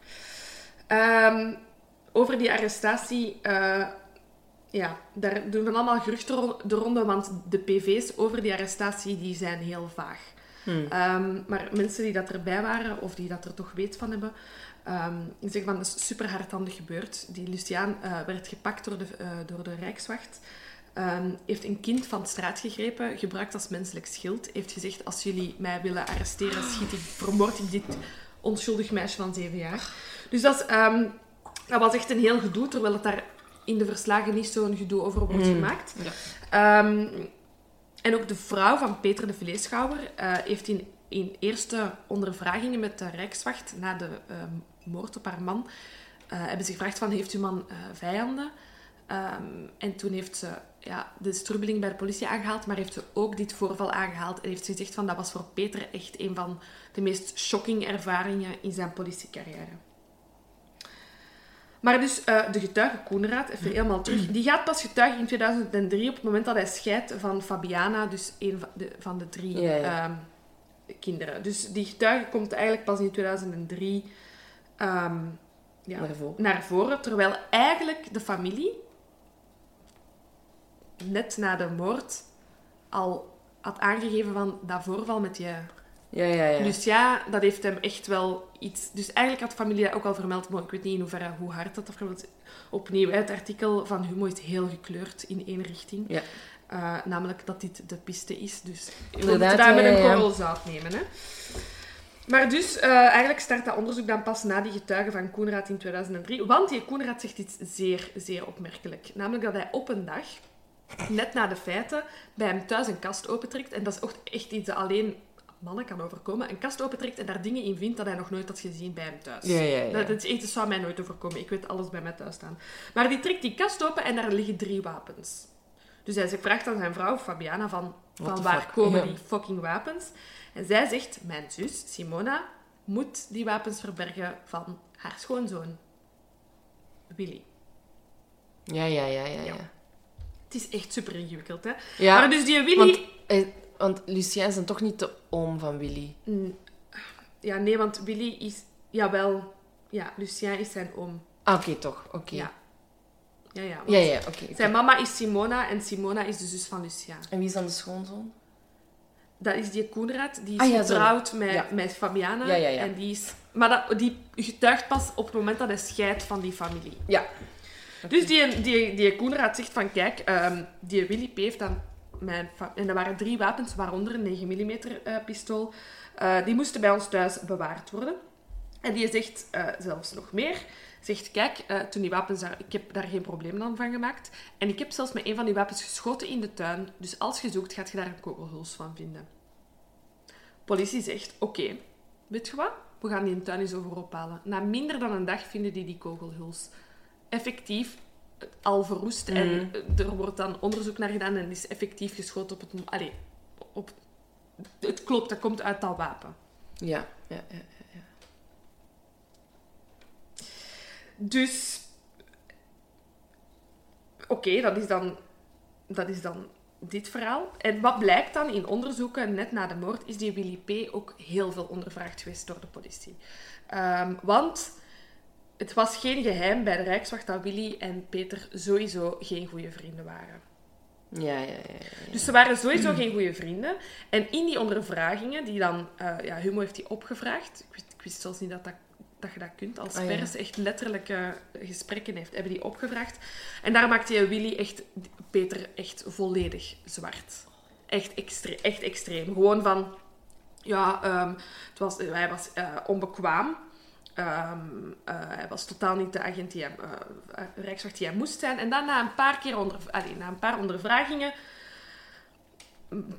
Ehm, over die arrestatie, eh, ja, daar doen we allemaal geruchten de ronde, want de PV's over die arrestatie die zijn heel vaag. Ehm, maar mensen die dat erbij waren, of die dat er toch weet van hebben, ehm, die zeggen van dat is super hardhandig gebeurd. Die Luciaan eh, werd gepakt door de, eh, door de Rijkswacht. Heeft een kind van de straat gegrepen, gebruikt als menselijk schild. Heeft gezegd, als jullie mij willen arresteren, schiet ik, vermoord ik dit onschuldig meisje van zeven jaar. Dus dat, ehm, dat was echt een heel gedoe, terwijl het daar in de verslagen niet zo'n gedoe over wordt gemaakt. Ja. Ehm, en ook de vrouw van Peter de Vleeschouwer eh, heeft in, in eerste ondervragingen met de Rijkswacht na de ehm, moord op haar man, eh, hebben ze gevraagd van, heeft uw man eh, vijanden? En toen heeft ze ja, de strubbeling bij de politie aangehaald, maar heeft ze ook dit voorval aangehaald en heeft ze gezegd van, dat was voor Peter echt een van de meest shocking ervaringen in zijn politiecarrière. Maar dus eh, de getuige Koenraad, even helemaal terug, die gaat pas getuigen in 2003 op het moment dat hij scheidt van Fabiana, dus een van de, van de drie Ja, ja. ehm, kinderen. Dus die getuige komt eigenlijk pas in 2003 ehm, ja, Naar voren. naar voren, terwijl eigenlijk de familie net na de moord al had aangegeven van dat voorval met je Ja, ja, ja. dus ja, dat heeft hem echt wel iets... Dus eigenlijk had de familie dat ook al vermeld, maar ik weet niet in hoeverre, hoe hard dat vermeld is. Opnieuw, het artikel van Humo is heel gekleurd in één richting. Ja. Eh, namelijk dat dit de piste is. Dus Inderdaad, moeten daar met een korrel zout nemen. Hè. Maar dus, eh, eigenlijk start dat onderzoek dan pas na die getuigen van Koenraad in 2003. Want die Koenraad zegt iets zeer, zeer opmerkelijk. Namelijk dat hij op een dag, net na de feiten, bij hem thuis een kast opentrekt. En dat is ook echt iets dat alleen mannen kan overkomen. Een kast opentrekt en daar dingen in vindt dat hij nog nooit had gezien bij hem thuis. Ja, ja, ja. Dat, dat is echt, dat zou mij nooit overkomen. Ik weet alles bij mij thuis staan. Maar die trekt die kast open en daar liggen drie wapens. Dus hij vraagt aan zijn vrouw, Fabiana, van, van waar fuck? komen die fucking wapens? En zij zegt, mijn zus, Simona, moet die wapens verbergen van haar schoonzoon, Willy. Ja, ja, ja, ja. ja. Het is echt super ingewikkeld, hè? Ja, maar dus die Willy... want, eh, want Lucien is dan toch niet de oom van Willy? Mm, Ja, nee, want Willy is... Jawel. Ja, Lucien is zijn oom. Ah, oké, toch. Oké. Ja. Ja, ja. Ja, ja, oké. Zijn mama is Simona en Simona is de zus van Lucien. En wie is dan de schoonzoon? Dat is die Koenraad, die is Ah, ja, zo. getrouwd met, met Fabiana. Ja, ja, ja. En die is... Maar dat, die getuigt pas op het moment dat hij scheidt van die familie. Ja. Dus die, die, die Koenraad zegt van, kijk, ehm, die Willy P. heeft dan En dat waren drie wapens, waaronder een 9 mm eh, pistool. Eh, die moesten bij ons thuis bewaard worden. En die zegt eh, zelfs nog meer. Zegt, kijk, toen die wapens daar... Ik heb daar geen probleem dan van gemaakt. En ik heb zelfs met een van die wapens geschoten in de tuin. Dus als je zoekt, gaat je daar een kogelhuls van vinden. Politie zegt, oké, weet je wat? We gaan die in tuin eens over ophalen. Na minder dan een dag vinden die die kogelhuls. Effectief al verroest. En eh, er wordt dan onderzoek naar gedaan en is effectief geschoten op het... Allee, op... Het klopt, dat komt uit dat wapen. Ja, ja, ja. Dus... Oké, dat is dan... Dat is dan dit verhaal. En wat blijkt dan in onderzoeken, net na de moord, is die Willy P. ook heel veel ondervraagd geweest door de politie. Ehm, want het was geen geheim bij de Rijkswacht dat Willy en Peter sowieso geen goede vrienden waren. Ja, ja, ja. ja. Dus ze waren sowieso geen goede vrienden. En in die ondervragingen, die dan... eh, ja, Humo heeft die opgevraagd. Ik wist, ik wist zelfs niet dat, dat, dat je dat kunt. Als ja. pers echt letterlijke gesprekken heeft, hebben die opgevraagd. En daar maakte je Willy echt... Peter echt volledig zwart. Echt, extre echt extreem. Gewoon van... Ja, ehm, het was, hij was eh, onbekwaam. Ehm, eh, hij was totaal niet de agent die hij, eh, Rijkswacht die hij moest zijn. En dan na een paar keer onder, allee, na een paar ondervragingen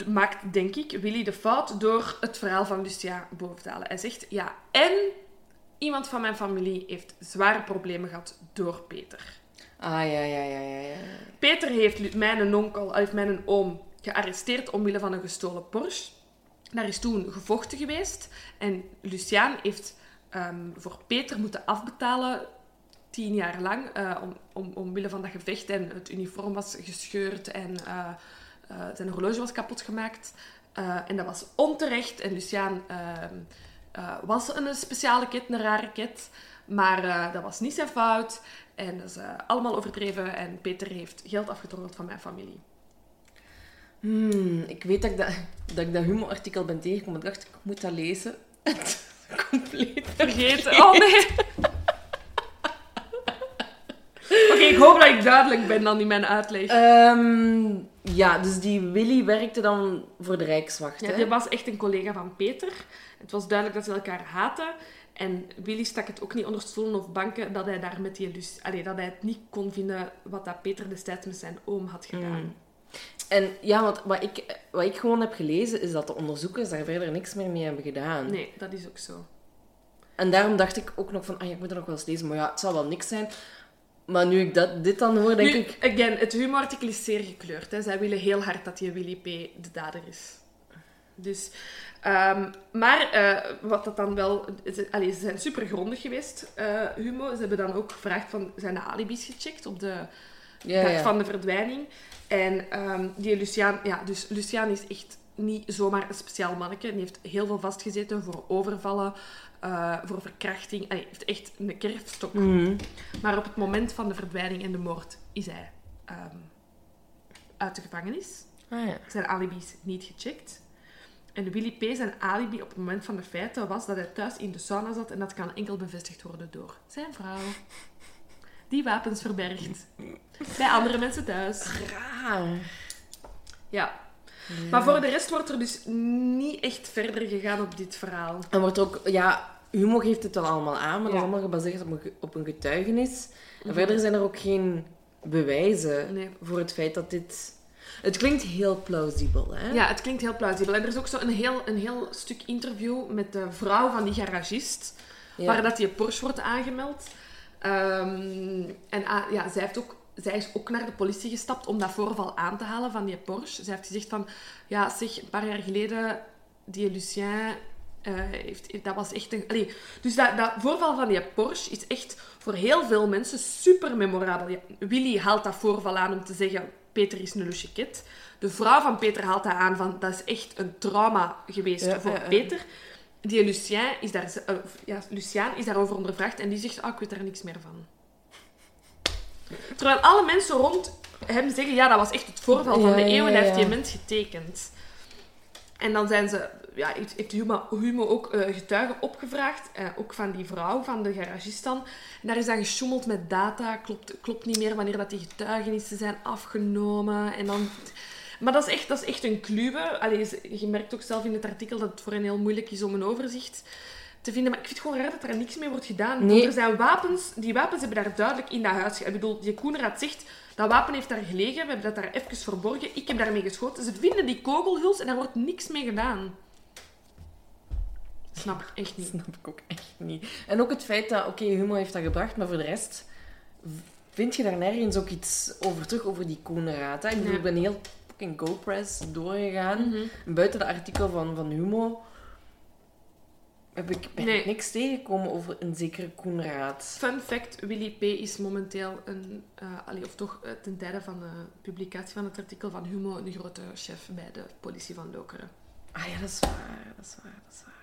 maakt, denk ik, Willy de fout door het verhaal van Lucia boven te halen. Hij zegt, ja, en iemand van mijn familie heeft zware problemen gehad door Peter. Ah, ja, ja, ja, ja, ja. Peter heeft mijn onkel, heeft mijn oom gearresteerd omwille van een gestolen Porsche. Daar is toen gevochten geweest. En Luciaan heeft ehm, voor Peter moeten afbetalen tien jaar lang. eh, om, om, omwille van dat gevecht. En het uniform was gescheurd en eh, eh, zijn horloge was kapot gemaakt. En dat was onterecht. En Luciaan ehm, eh, was een speciale kit, een rare kit. Maar dat was niet zijn fout. En dat is allemaal overdreven. En Peter heeft geld afgetroggeld van mijn familie. Hmm, ik weet dat ik dat, dat, ik dat Humo-artikel ben tegengekomen. Ik dacht, ik moet dat lezen. Compleet Vergeten. Oh nee. Oké, ik hoop dat ik duidelijk ben dan in mijn uitleg. Ehm, ja, dus die Willy werkte dan voor de Rijkswacht. Ja, hè? die was echt een collega van Peter. Het was duidelijk dat ze elkaar haten. En Willy stak het ook niet onder stoelen of banken dat hij daar met die lus... Allee, dat hij het niet kon vinden wat dat Peter destijds met zijn oom had gedaan. Mm. En ja, wat, wat, ik, wat ik gewoon heb gelezen, is dat de onderzoekers daar verder niks meer mee hebben gedaan. Nee, dat is ook zo. En daarom dacht ik ook nog van, ah, ja, ik moet er nog wel eens lezen. Maar ja, het zal wel niks zijn. Maar nu ik dat, dit dan hoor, denk nu, ik... again, het humorartikel is zeer gekleurd. Hè. Zij willen heel hard dat die Willy P. de dader is. Dus, ehm, maar eh, wat dat dan wel... Ze, allee, ze zijn super grondig geweest, eh, Humo. Ze hebben dan ook gevraagd van... Zijn de alibis gecheckt op de Ja, dag ja. van de verdwijning? En ehm, die Luciaan... Ja, dus Luciaan is echt niet zomaar een speciaal manneke. Die heeft heel veel vastgezeten voor overvallen, eh, voor verkrachting. Hij heeft echt een kerfstok. Mhm. Maar op het moment van de verdwijning en de moord is hij ehm, uit de gevangenis. Ah, ja. Zijn alibi's niet gecheckt. En Willy P. zijn alibi op het moment van de feiten was dat hij thuis in de sauna zat en dat kan enkel bevestigd worden door zijn vrouw. Die wapens verbergt. Bij andere mensen thuis. Raar. Ja. Maar voor de rest wordt er dus niet echt verder gegaan op dit verhaal. En wordt ook... Ja, Humo geeft het wel allemaal aan, maar dat is allemaal gebaseerd op een, ge- op een getuigenis. En verder zijn er ook geen bewijzen Nee. voor het feit dat dit... Het klinkt heel plausibel, hè? Ja, het klinkt heel plausibel. En er is ook zo een heel, een heel stuk interview met de vrouw van die garagist, Ja. waar dat die Porsche wordt aangemeld. Ehm, en ah, ja, zij, heeft ook, zij is ook naar de politie gestapt om dat voorval aan te halen van die Porsche. Zij heeft gezegd van, ja, zeg, een paar jaar geleden, die Lucien, eh, heeft, dat was echt een... Allee, dus dat, dat voorval van die Porsche is echt voor heel veel mensen super memorabel. Ja, Willy haalt dat voorval aan om te zeggen, Peter is een lusjeket. De vrouw van Peter haalt dat aan van, dat is echt een trauma geweest Ja, voor. Peter. Die Lucien is, daar, eh, ja, Luciaan is daarover ondervraagd en die zegt, ah, ik weet daar niks meer van. Terwijl alle mensen rond hem zeggen, ja, dat was echt het voorval van Ja, de eeuw en hij heeft die mens getekend. En dan zijn ze, ja, heeft Humo, Humo ook eh, getuigen opgevraagd, eh, ook van die vrouw, van de garagist dan. En daar is dan gesjoemeld met data, klopt, klopt niet meer wanneer dat die getuigenissen zijn afgenomen. En dan... Maar dat is echt, dat is echt een kluwe. Allee, je merkt ook zelf in het artikel dat het voor hen heel moeilijk is om een overzicht te vinden. Maar ik vind het gewoon raar dat er niks mee wordt gedaan. Nee. Want er zijn wapens, die wapens hebben daar duidelijk in dat huis. Ik bedoel, die Koenraad zegt, dat wapen heeft daar gelegen, we hebben dat daar even verborgen, ik heb daarmee geschoten. Ze vinden die kogelhuls en daar wordt niks mee gedaan. Snap ik echt niet. snap ik ook echt niet. En ook het feit dat, oké, Humo heeft dat gebracht, maar voor de rest vind je daar nergens ook iets over terug, over die Koenraad. hè? Ik bedoel, ik ben heel fucking GoPress doorgegaan. Mhm. Buiten het artikel van, van Humo heb ik, ben Nee. ik niks tegengekomen over een zekere Koenraad. Fun fact, Willy P. is momenteel een, eh, allee, of toch eh, ten tijde van de publicatie van het artikel van Humo, een grote chef bij de politie van Lokeren. Ah ja, dat is waar, dat is waar, dat is waar.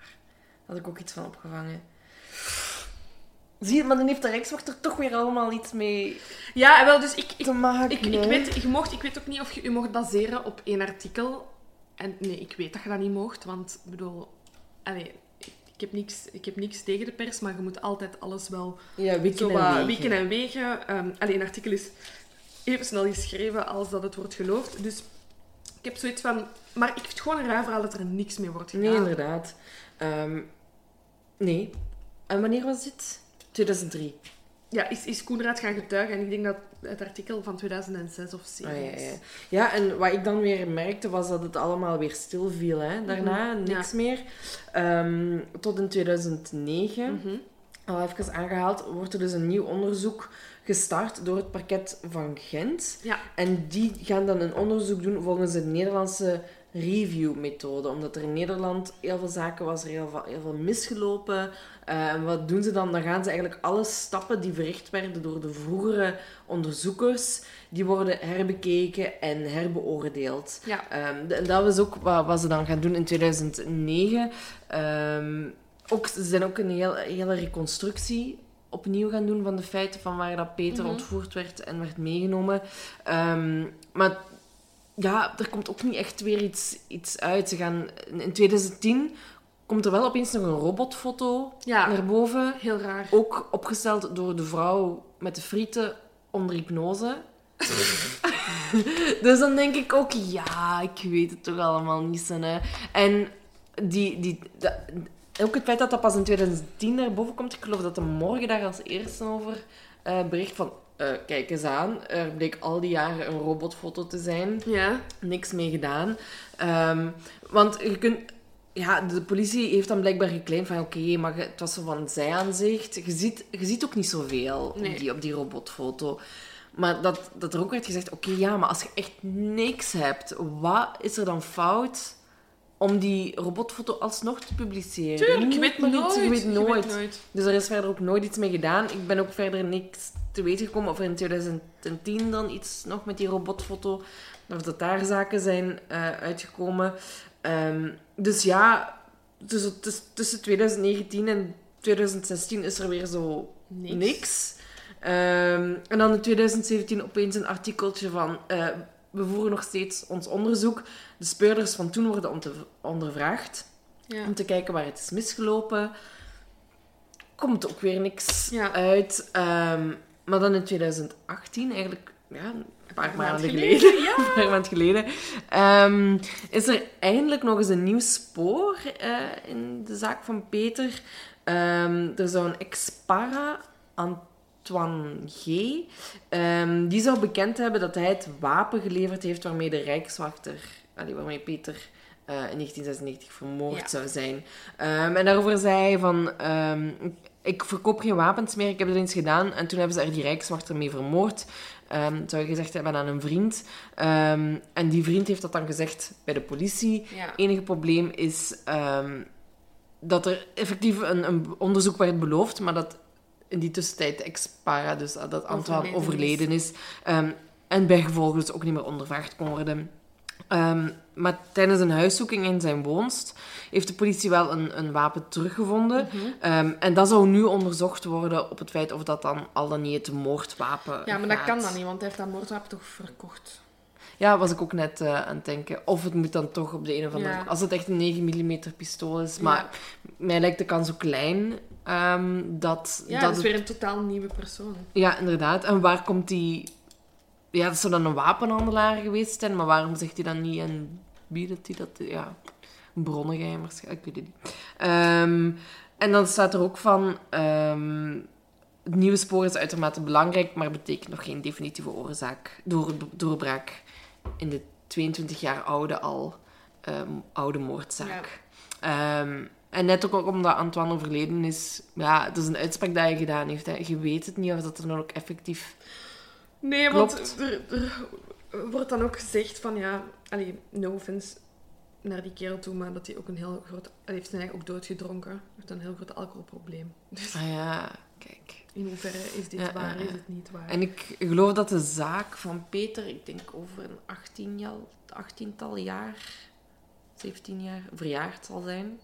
Daar had ik ook iets van opgevangen. Zie je, maar dan heeft de Rijkswacht er toch weer allemaal iets mee Ja, en wel, dus ik, ik, te maken. ik, ik, weet, je mocht, ik weet ook niet of je je mocht baseren op één artikel. En nee, ik weet dat je dat niet mocht, want ik bedoel, allee, ik, heb niks, ik heb niks tegen de pers, maar je moet altijd alles wel Ja, wikken zo en wegen. wikken en wegen. Ehm allee, een artikel is even snel geschreven als dat het wordt geloofd. Dus ik heb zoiets van... Maar ik vind het gewoon een raar verhaal dat er niks mee wordt gedaan. Nee, inderdaad. Ehm, nee. En wanneer was dit? 2003. Ja, is, is Koenraad gaan getuigen. En ik denk dat het artikel van 2006 of 2007 Ah, ja, is. ja. ja, en wat ik dan weer merkte was dat het allemaal weer stil viel. Hè? Daarna Mhm, niks meer. Ehm, tot in 2009, Mhm. al even aangehaald, wordt er dus een nieuw onderzoek gestart door het parket van Gent. Ja. En die gaan dan een onderzoek doen volgens de Nederlandse review-methode. Omdat er in Nederland heel veel zaken was, er heel veel, heel veel misgelopen. Eh, wat doen ze dan? Dan gaan ze eigenlijk alle stappen die verricht werden door de vroegere onderzoekers, die worden herbekeken en herbeoordeeld. Ja. Ehm, dat was ook wat, wat ze dan gaan doen in 2009. Ehm, ook, ze zijn ook een heel, hele reconstructie opnieuw gaan doen van de feiten van waar dat Peter Mhm. ontvoerd werd en werd meegenomen. Ehm, maar ja, er komt ook niet echt weer iets, iets uit. Ze gaan, in 2010 komt er wel opeens nog een robotfoto Ja. naar boven. Heel raar. Ook opgesteld door de vrouw met de frieten onder hypnose. dus dan denk ik ook, ja, ik weet het toch allemaal niet zo. Hè. En die, die, dat- ook het feit dat dat pas in 2010 naar boven komt, ik geloof dat de morgen daar als eerste over eh, bericht van, eh, kijk eens aan, er bleek al die jaren een robotfoto te zijn Ja. niks mee gedaan. Ehm, want je kunt... Ja, de politie heeft dan blijkbaar geclaimd van... Oké, maar het was zo van zijaanzicht. Je ziet, je ziet ook niet zoveel Nee. op, die, op die robotfoto. Maar dat, dat er ook werd gezegd... Oké, ja, maar als je echt niks hebt... Wat is er dan fout om die robotfoto alsnog te publiceren? Tuurlijk, je Niet weet iets, nooit. Je weet nooit. Dus er is verder ook nooit iets mee gedaan. Ik ben ook verder niks te weten gekomen of er in 2010 dan iets nog met die robotfoto, of dat daar zaken zijn eh, uitgekomen. Ehm, dus ja, tussen, tussen- tussen 2019 en 2016 is er weer zo Niks. niks. Ehm, en dan in 2017 opeens een artikeltje van... eh, we voeren nog steeds ons onderzoek. De speurders van toen worden onder- ondervraagd Ja. om te kijken waar het is misgelopen. Komt ook weer niks Ja. uit. Ehm, maar dan in 2018, eigenlijk ja, een paar maanden geleden, geleden, ja. een paar maanden geleden, ehm, is er eindelijk nog eens een nieuw spoor eh, in de zaak van Peter. Ehm, er zou een ex-para, Antoine G., die zou bekend hebben dat hij het wapen geleverd heeft waarmee de Rijkswachter, allee, waarmee Peter eh, in 1996 vermoord Ja. zou zijn. Ehm, en daarover zei hij van... ehm, ik verkoop geen wapens meer, ik heb dat eens gedaan. En toen hebben ze er die rijkswachter mee vermoord. Ehm zou je gezegd hebben aan een vriend. En die vriend heeft dat dan gezegd bij de politie. Ja. enige probleem is dat er effectief een, een onderzoek werd beloofd, maar dat in die tussentijd de ex-para, dus dat Antoine Overleden overleden is. Ehm, en bijgevolg dus ook niet meer ondervraagd kon worden. Ehm, maar tijdens een huiszoeking in zijn woonst heeft de politie wel een, een wapen teruggevonden. Mhm. Ehm, en dat zou nu onderzocht worden op het feit of dat dan al dan niet het moordwapen Ja, maar dat kan dan niet, want hij heeft dat moordwapen toch verkocht. Ja, was ik ook net eh, aan het denken. Of het moet dan toch op de een of andere... Ja. Als het echt een 9 mm pistool is. Maar mij lijkt de kans zo klein ehm, dat... Ja, dat dat is het- weer een totaal nieuwe persoon. Ja, inderdaad. En waar komt die... Ja, dat zou dan een wapenhandelaar geweest zijn, maar waarom zegt hij dan niet en biedt hij dat... Ja, een bronnengeheim waarschijnlijk, ik weet het niet. Ehm, en dan staat er ook van... ehm, het nieuwe spoor is uitermate belangrijk, maar betekent nog geen definitieve oorzaak, door, doorbraak in de 22 jaar oude al ehm, oude moordzaak. En net ook omdat Antoine overleden is, ja, het is een uitspraak dat hij gedaan heeft. Hè. Je weet het niet of dat er ook effectief... Nee, Klopt. want er, er wordt dan ook gezegd van ja, allee, no offense naar die kerel toe, maar dat hij ook een heel groot, hij heeft zijn eigen ook doodgedronken, Hij heeft een heel groot alcoholprobleem. Dus Ah ja, kijk. in hoeverre is dit Ja, waar, ja, is het niet waar? En ik geloof dat de zaak van Peter, ik denk over een 18 jaar, 18-tal jaar, 17 jaar, verjaard zal zijn.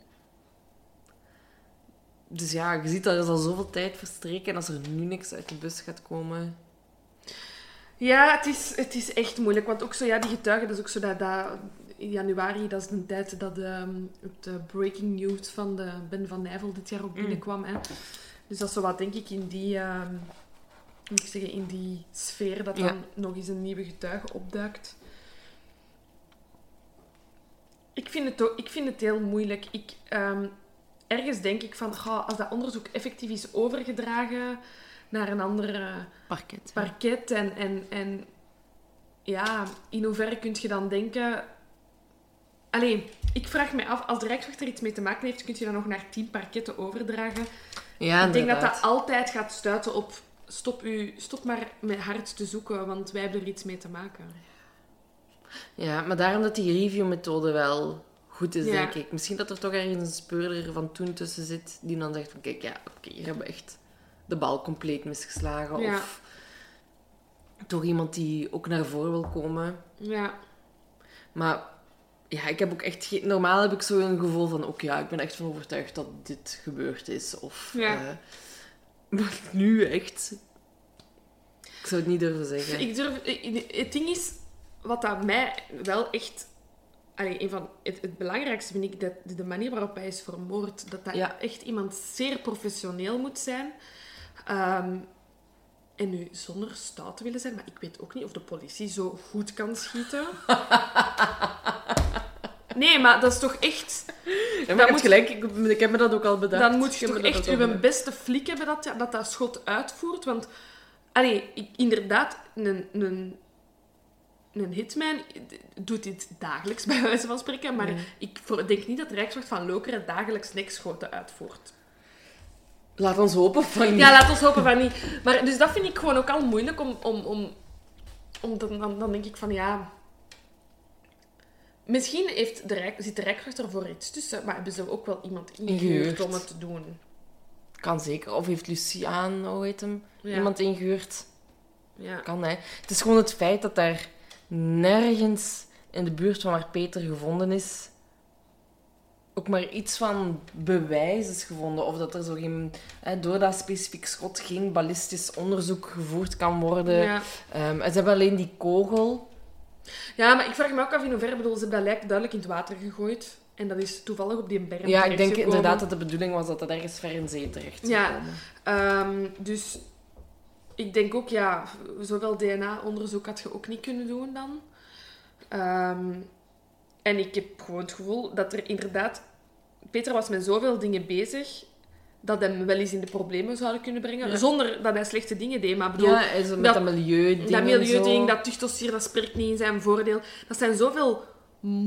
Dus ja, je ziet dat er is al zoveel tijd verstreken en als er nu niks uit de bus gaat komen... Ja, het is, het is echt moeilijk. Want ook zo, ja, die getuigen, dat is ook zo dat, dat in januari, dat is de tijd dat ehm, het eh, breaking news van de Ben van Nijvel dit jaar ook binnenkwam. Hè. Dus dat is zo wat, denk ik, in die, ehm, moet ik zeggen, in die sfeer dat dan Ja. nog eens een nieuwe getuige opduikt. Ik vind het, ook, ik vind het heel moeilijk. Ik, ehm, ergens denk ik van, goh, als dat onderzoek effectief is overgedragen naar een andere Parket. parket en, en, en ja, in hoeverre kun je dan denken... Allee, ik vraag me af, als de Rijkswachter iets mee te maken heeft, kun je dat nog naar tien parketten overdragen. Ja, ik denk dat dat altijd gaat stuiten op stop, u, stop maar met hard te zoeken, want wij hebben er iets mee te maken. Ja, maar daarom dat die reviewmethode wel goed is, Ja. denk ik. Misschien dat er toch ergens een speurder van toen tussen zit, die dan zegt van, kijk, ja, oké, hier hebben we echt de bal compleet misgeslagen. Ja. Of toch iemand die ook naar voren wil komen. Ja, Maar ja, ik heb ook echt. Normaal heb ik zo een gevoel van, oké, ja, ik ben echt van overtuigd dat dit gebeurd is. Of... Ja. eh, maar nu echt... Ik zou het niet durven zeggen. ik durf... Het ding is, wat dat mij wel echt... Allee, een van het, het belangrijkste vind ik dat de- de manier waarop hij is vermoord, dat dat Ja. echt iemand zeer professioneel moet zijn. Ehm, en nu, zonder stout te willen zijn, maar ik weet ook niet of de politie zo goed kan schieten. Nee, maar dat is toch echt... Ja, maar je moet- gelijk, ik, ik heb me dat ook al bedacht. Dan moet je toch echt bedacht. beste flik hebben dat dat, dat schot uitvoert. Want, allee, ik, inderdaad, een, een, een hitman doet dit dagelijks, bij wijze van spreken. Maar ik denk niet dat de Rijkswacht van Lokeren dagelijks nekskoten uitvoert. Laat ons hopen van niet. Ja, laat ons hopen van niet. Maar, dus dat vind ik gewoon ook al moeilijk om... om, om, om dan, dan, dan denk ik van, ja... Misschien heeft de Rijk, zit de Rijkswacht er voor iets tussen, maar hebben ze ook wel iemand ingehuurd Ingehuurd. om het te doen. Kan zeker. Of heeft Luciaan, hoe heet hem, Ja. iemand ingehuurd? Ja. Kan, hè. Het is gewoon het feit dat daar nergens in de buurt van waar Peter gevonden is, ook maar iets van bewijs is gevonden. Of dat er zo geen, hè, door dat specifiek schot geen ballistisch onderzoek gevoerd kan worden. Ja. Ehm, ze hebben alleen die kogel. ja, maar ik vraag me ook af in hoeverre bedoel, ze hebben dat lijk duidelijk in het water gegooid. En dat is toevallig op die berm Ja, ik denk inderdaad dat de bedoeling was dat dat ergens ver in zee terecht zou Ja. komen. Ehm, dus ik denk ook, ja, zoveel DNA-onderzoek had je ook niet kunnen doen dan. Ehm, en ik heb gewoon het gevoel dat er inderdaad... Peter was met zoveel dingen bezig dat hem wel eens in de problemen zouden kunnen brengen. Ja. Zonder dat hij slechte dingen deed. Maar bedoel, Ja, zo met dat- dat, milieu dat milieuding, dat tuchtdossier, dat spreekt niet in zijn voordeel. Dat zijn zoveel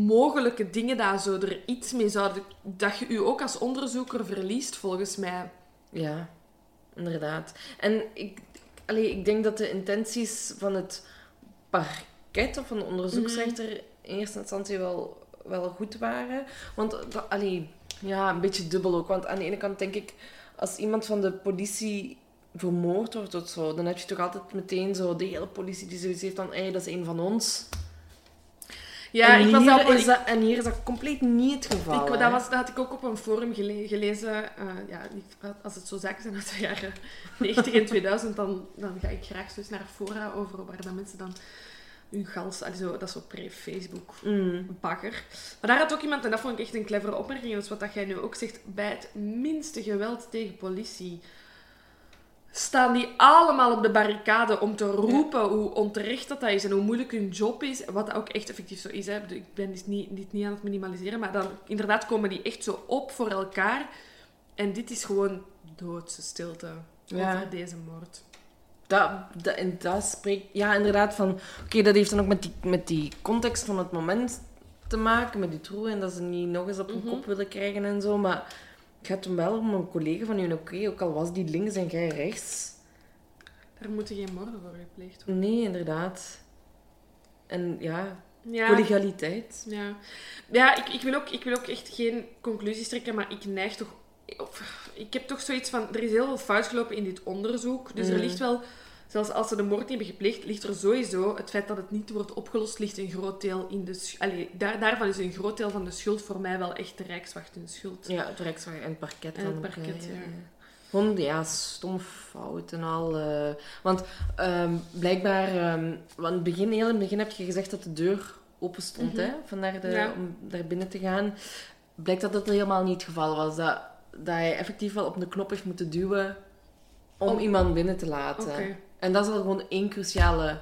mogelijke dingen dat zo er iets mee zouden... Dat je je ook als onderzoeker verliest, volgens mij. Ja, inderdaad. En ik, allee, ik denk dat de intenties van het parket of van de onderzoeksrechter in eerste instantie wel, wel goed waren. Want dat, allee, ja, een beetje dubbel ook. Want aan de ene kant denk ik, als iemand van de politie vermoord wordt of zo, dan heb je toch altijd meteen zo de hele politie die zoiets heeft van, hey, dat is een van ons. Ja, en, ik was hier al... is dat, en hier is dat compleet niet het geval. Ik, dat, was, dat had ik ook op een forum gele- gelezen. Eh, ja, als het zo zaken zijn uit de jaren 90 en 2000, dan, dan ga ik graag zo eens naar fora over waar dat mensen dan hun gals... zo, dat is zo pre-Facebook Mm. bagger. Maar daar had ook iemand, en dat vond ik echt een clevere opmerking, dat is wat dat jij nu ook zegt, bij het minste geweld tegen politie staan die allemaal op de barricade om te roepen hoe onterecht dat, dat is en hoe moeilijk hun job is. Wat ook echt effectief zo is. Hè. Ik ben dus niet, dit niet aan het minimaliseren, maar dan inderdaad komen die echt zo op voor elkaar. En dit is gewoon doodse stilte Ja. over deze moord. Dat, dat, en dat spreekt... Ja, inderdaad, van... Oké, dat heeft dan ook met die, met die context van het moment te maken, met die troe, en dat ze niet nog eens op hun kop willen krijgen en zo, maar het gaat hem wel om een collega van u, oké, ook al was die links en jij rechts. Daar moeten geen moorden voor gepleegd worden. Nee, inderdaad. En ja, Ja. collegialiteit. Ja, ja ik, ik, wil ook, ik wil ook echt geen conclusies trekken, maar ik neig toch... ik heb toch zoiets van... Er is heel veel fout gelopen in dit onderzoek. Dus er Mm. ligt wel... Zelfs als ze de moord niet hebben gepleegd, ligt er sowieso... Het feit dat het niet wordt opgelost, ligt een groot deel in de... sch- Allee, daar, daarvan is een groot deel van de schuld voor mij wel echt de Rijkswacht hun schuld. Ja, het Rijkswacht en het parket. En het ook, parket, hè, ja. Gewoon, ja, stom fout en al. eh. want ehm, blijkbaar, ehm, want in het begin, heel in het begin heb je gezegd dat de deur open stond, Mhm. hè, van naar de, Ja. om daar binnen te gaan. Blijkt dat dat helemaal niet het geval was. Dat, dat hij effectief wel op de knop heeft moeten duwen om Om- iemand binnen te laten. En dat is al gewoon één cruciale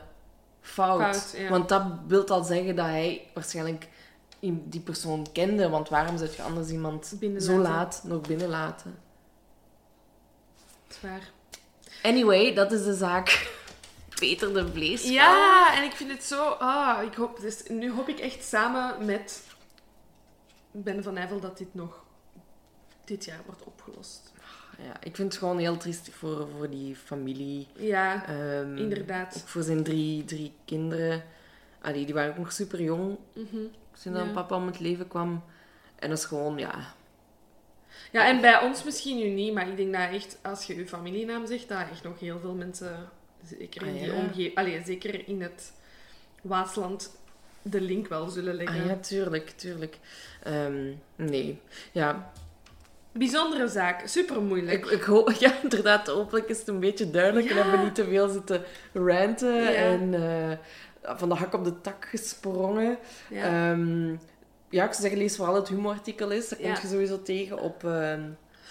fout. Fout, ja. Want dat wil al zeggen dat hij waarschijnlijk die persoon kende. Want waarom zou je anders iemand zo laat nog binnenlaten? Zwaar. Anyway, dat is de zaak. Peter de Vlees. Ja, en ik vind het zo... Ah, ik hoop, dus nu hoop ik echt samen met Ben van Eyvel dat dit nog dit jaar wordt opgelost. Ja, ik vind het gewoon heel triestig voor, voor die familie. Ja, Ehm, inderdaad. Ook voor zijn drie, drie kinderen. Allee, die waren ook nog super jong toen Ja. papa om het leven kwam. En dat is gewoon, ja... Ja, en bij ons misschien nu niet, maar ik denk dat echt, als je je familienaam zegt, dat echt nog heel veel mensen, zeker in Ah, die omgeving, allee, zeker in het Waasland, de link wel zullen leggen. Ah ja, tuurlijk, tuurlijk. Ehm, nee, ja. Bijzondere zaak, super moeilijk. Ik, ik hoop, ja, inderdaad, hopelijk is het een beetje duidelijk en Ja. hebben we niet te veel zitten ranten. Ja. En, eh, van de hak op de tak gesprongen. Ja. Ehm, ja, ik zou zeggen, lees vooral het humorartikel is. Dat Ja. kom je sowieso tegen op... ehm,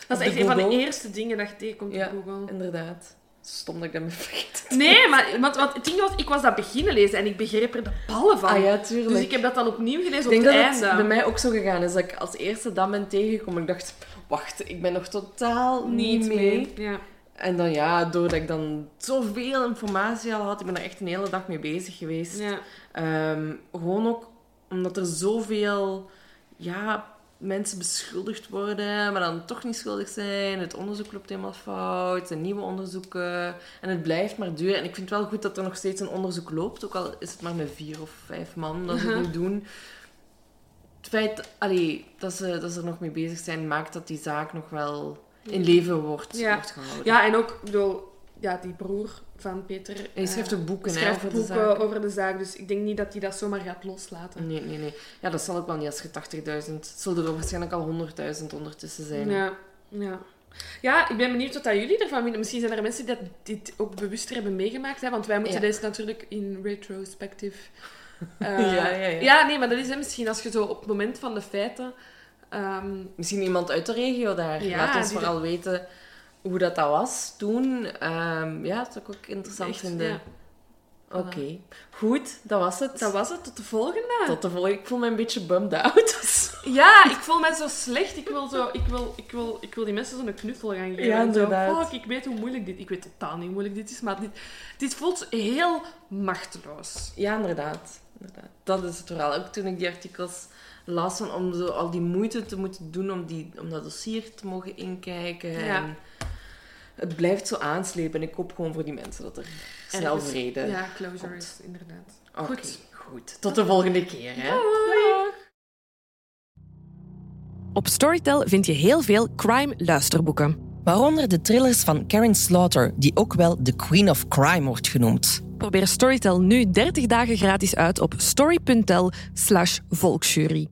dat is echt een van de eerste dingen dat je tegenkomt op Google. Inderdaad. Stom dat ik dat me vergeten. Nee, maar want, want het ding was, ik was dat beginnen lezen en ik begreep er de ballen van. Ah ja, tuurlijk. dus ik heb dat dan opnieuw gelezen Ik op denk het dat einde. het bij mij ook zo gegaan is. Dat ik als eerste dat ben tegengekomen. Ik dacht, wacht, ik ben nog totaal niet mee. Ja. En dan ja, doordat ik dan zoveel informatie al had, ik ben er echt een hele dag mee bezig geweest. Ja. Ehm, gewoon ook omdat er zoveel ja, mensen beschuldigd worden, maar dan toch niet schuldig zijn. Het onderzoek loopt helemaal fout, er nieuwe onderzoeken. En het blijft maar duren. En ik vind het wel goed dat er nog steeds een onderzoek loopt, ook al is het maar met vier of vijf man dat ze het nu doen. Het feit allee, dat, ze, dat ze er nog mee bezig zijn, maakt dat die zaak nog wel in leven wordt, Ja. wordt gehouden. ja, en ook, bedoel, ja, die broer van Peter... Hij schrijft eh, ook boeken hè, over de boeken zaak. over de zaak, dus ik denk niet dat hij dat zomaar gaat loslaten. Nee, nee, nee. Ja, dat zal ook wel niet als je 80.000... Het zullen er waarschijnlijk al 100.000 ondertussen zijn. Ja, ja. Ja, ik ben benieuwd wat dat jullie ervan vinden. Misschien zijn er mensen die dat, dit ook bewuster hebben meegemaakt. Hè? Want wij moeten Ja. deze natuurlijk in retrospective... eh, Ja, ja, ja. ja, nee, maar dat is hè, misschien als je zo op het moment van de feiten... ehm, Misschien iemand uit de regio daar. Ja, Laat ons vooral weten hoe dat, dat was toen. Ehm, ja, dat zou ik ook interessant echt, vinden. ja. Oké. Goed, dat was het. Dat was het. Tot de volgende. Tot de volgende. Ik voel me een beetje bummed out. Ja, ik voel me zo slecht. Ik wil, zo, ik wil, ik wil, ik wil die mensen zo'n knuffel gaan geven. Ja, zo, inderdaad. fuck, ik weet hoe moeilijk dit... Ik weet totaal niet hoe moeilijk dit is, maar dit, dit voelt heel machteloos. Ja, inderdaad. Inderdaad. Dat is het vooral. Ook toen ik die artikels las, van om zo al die moeite te moeten doen om, die, om dat dossier te mogen inkijken. Ja. En het blijft zo aanslepen. En ik hoop gewoon voor die mensen dat er snel vrede Ja, closure komt. is inderdaad. Oké, Goed. goed. Tot de volgende keer. Hè? Op Storytel vind je heel veel crime luisterboeken. Waaronder de thrillers van Karen Slaughter, die ook wel de Queen of Crime wordt genoemd. Probeer Storytel nu 30 dagen gratis uit op story.tel slash volksjury.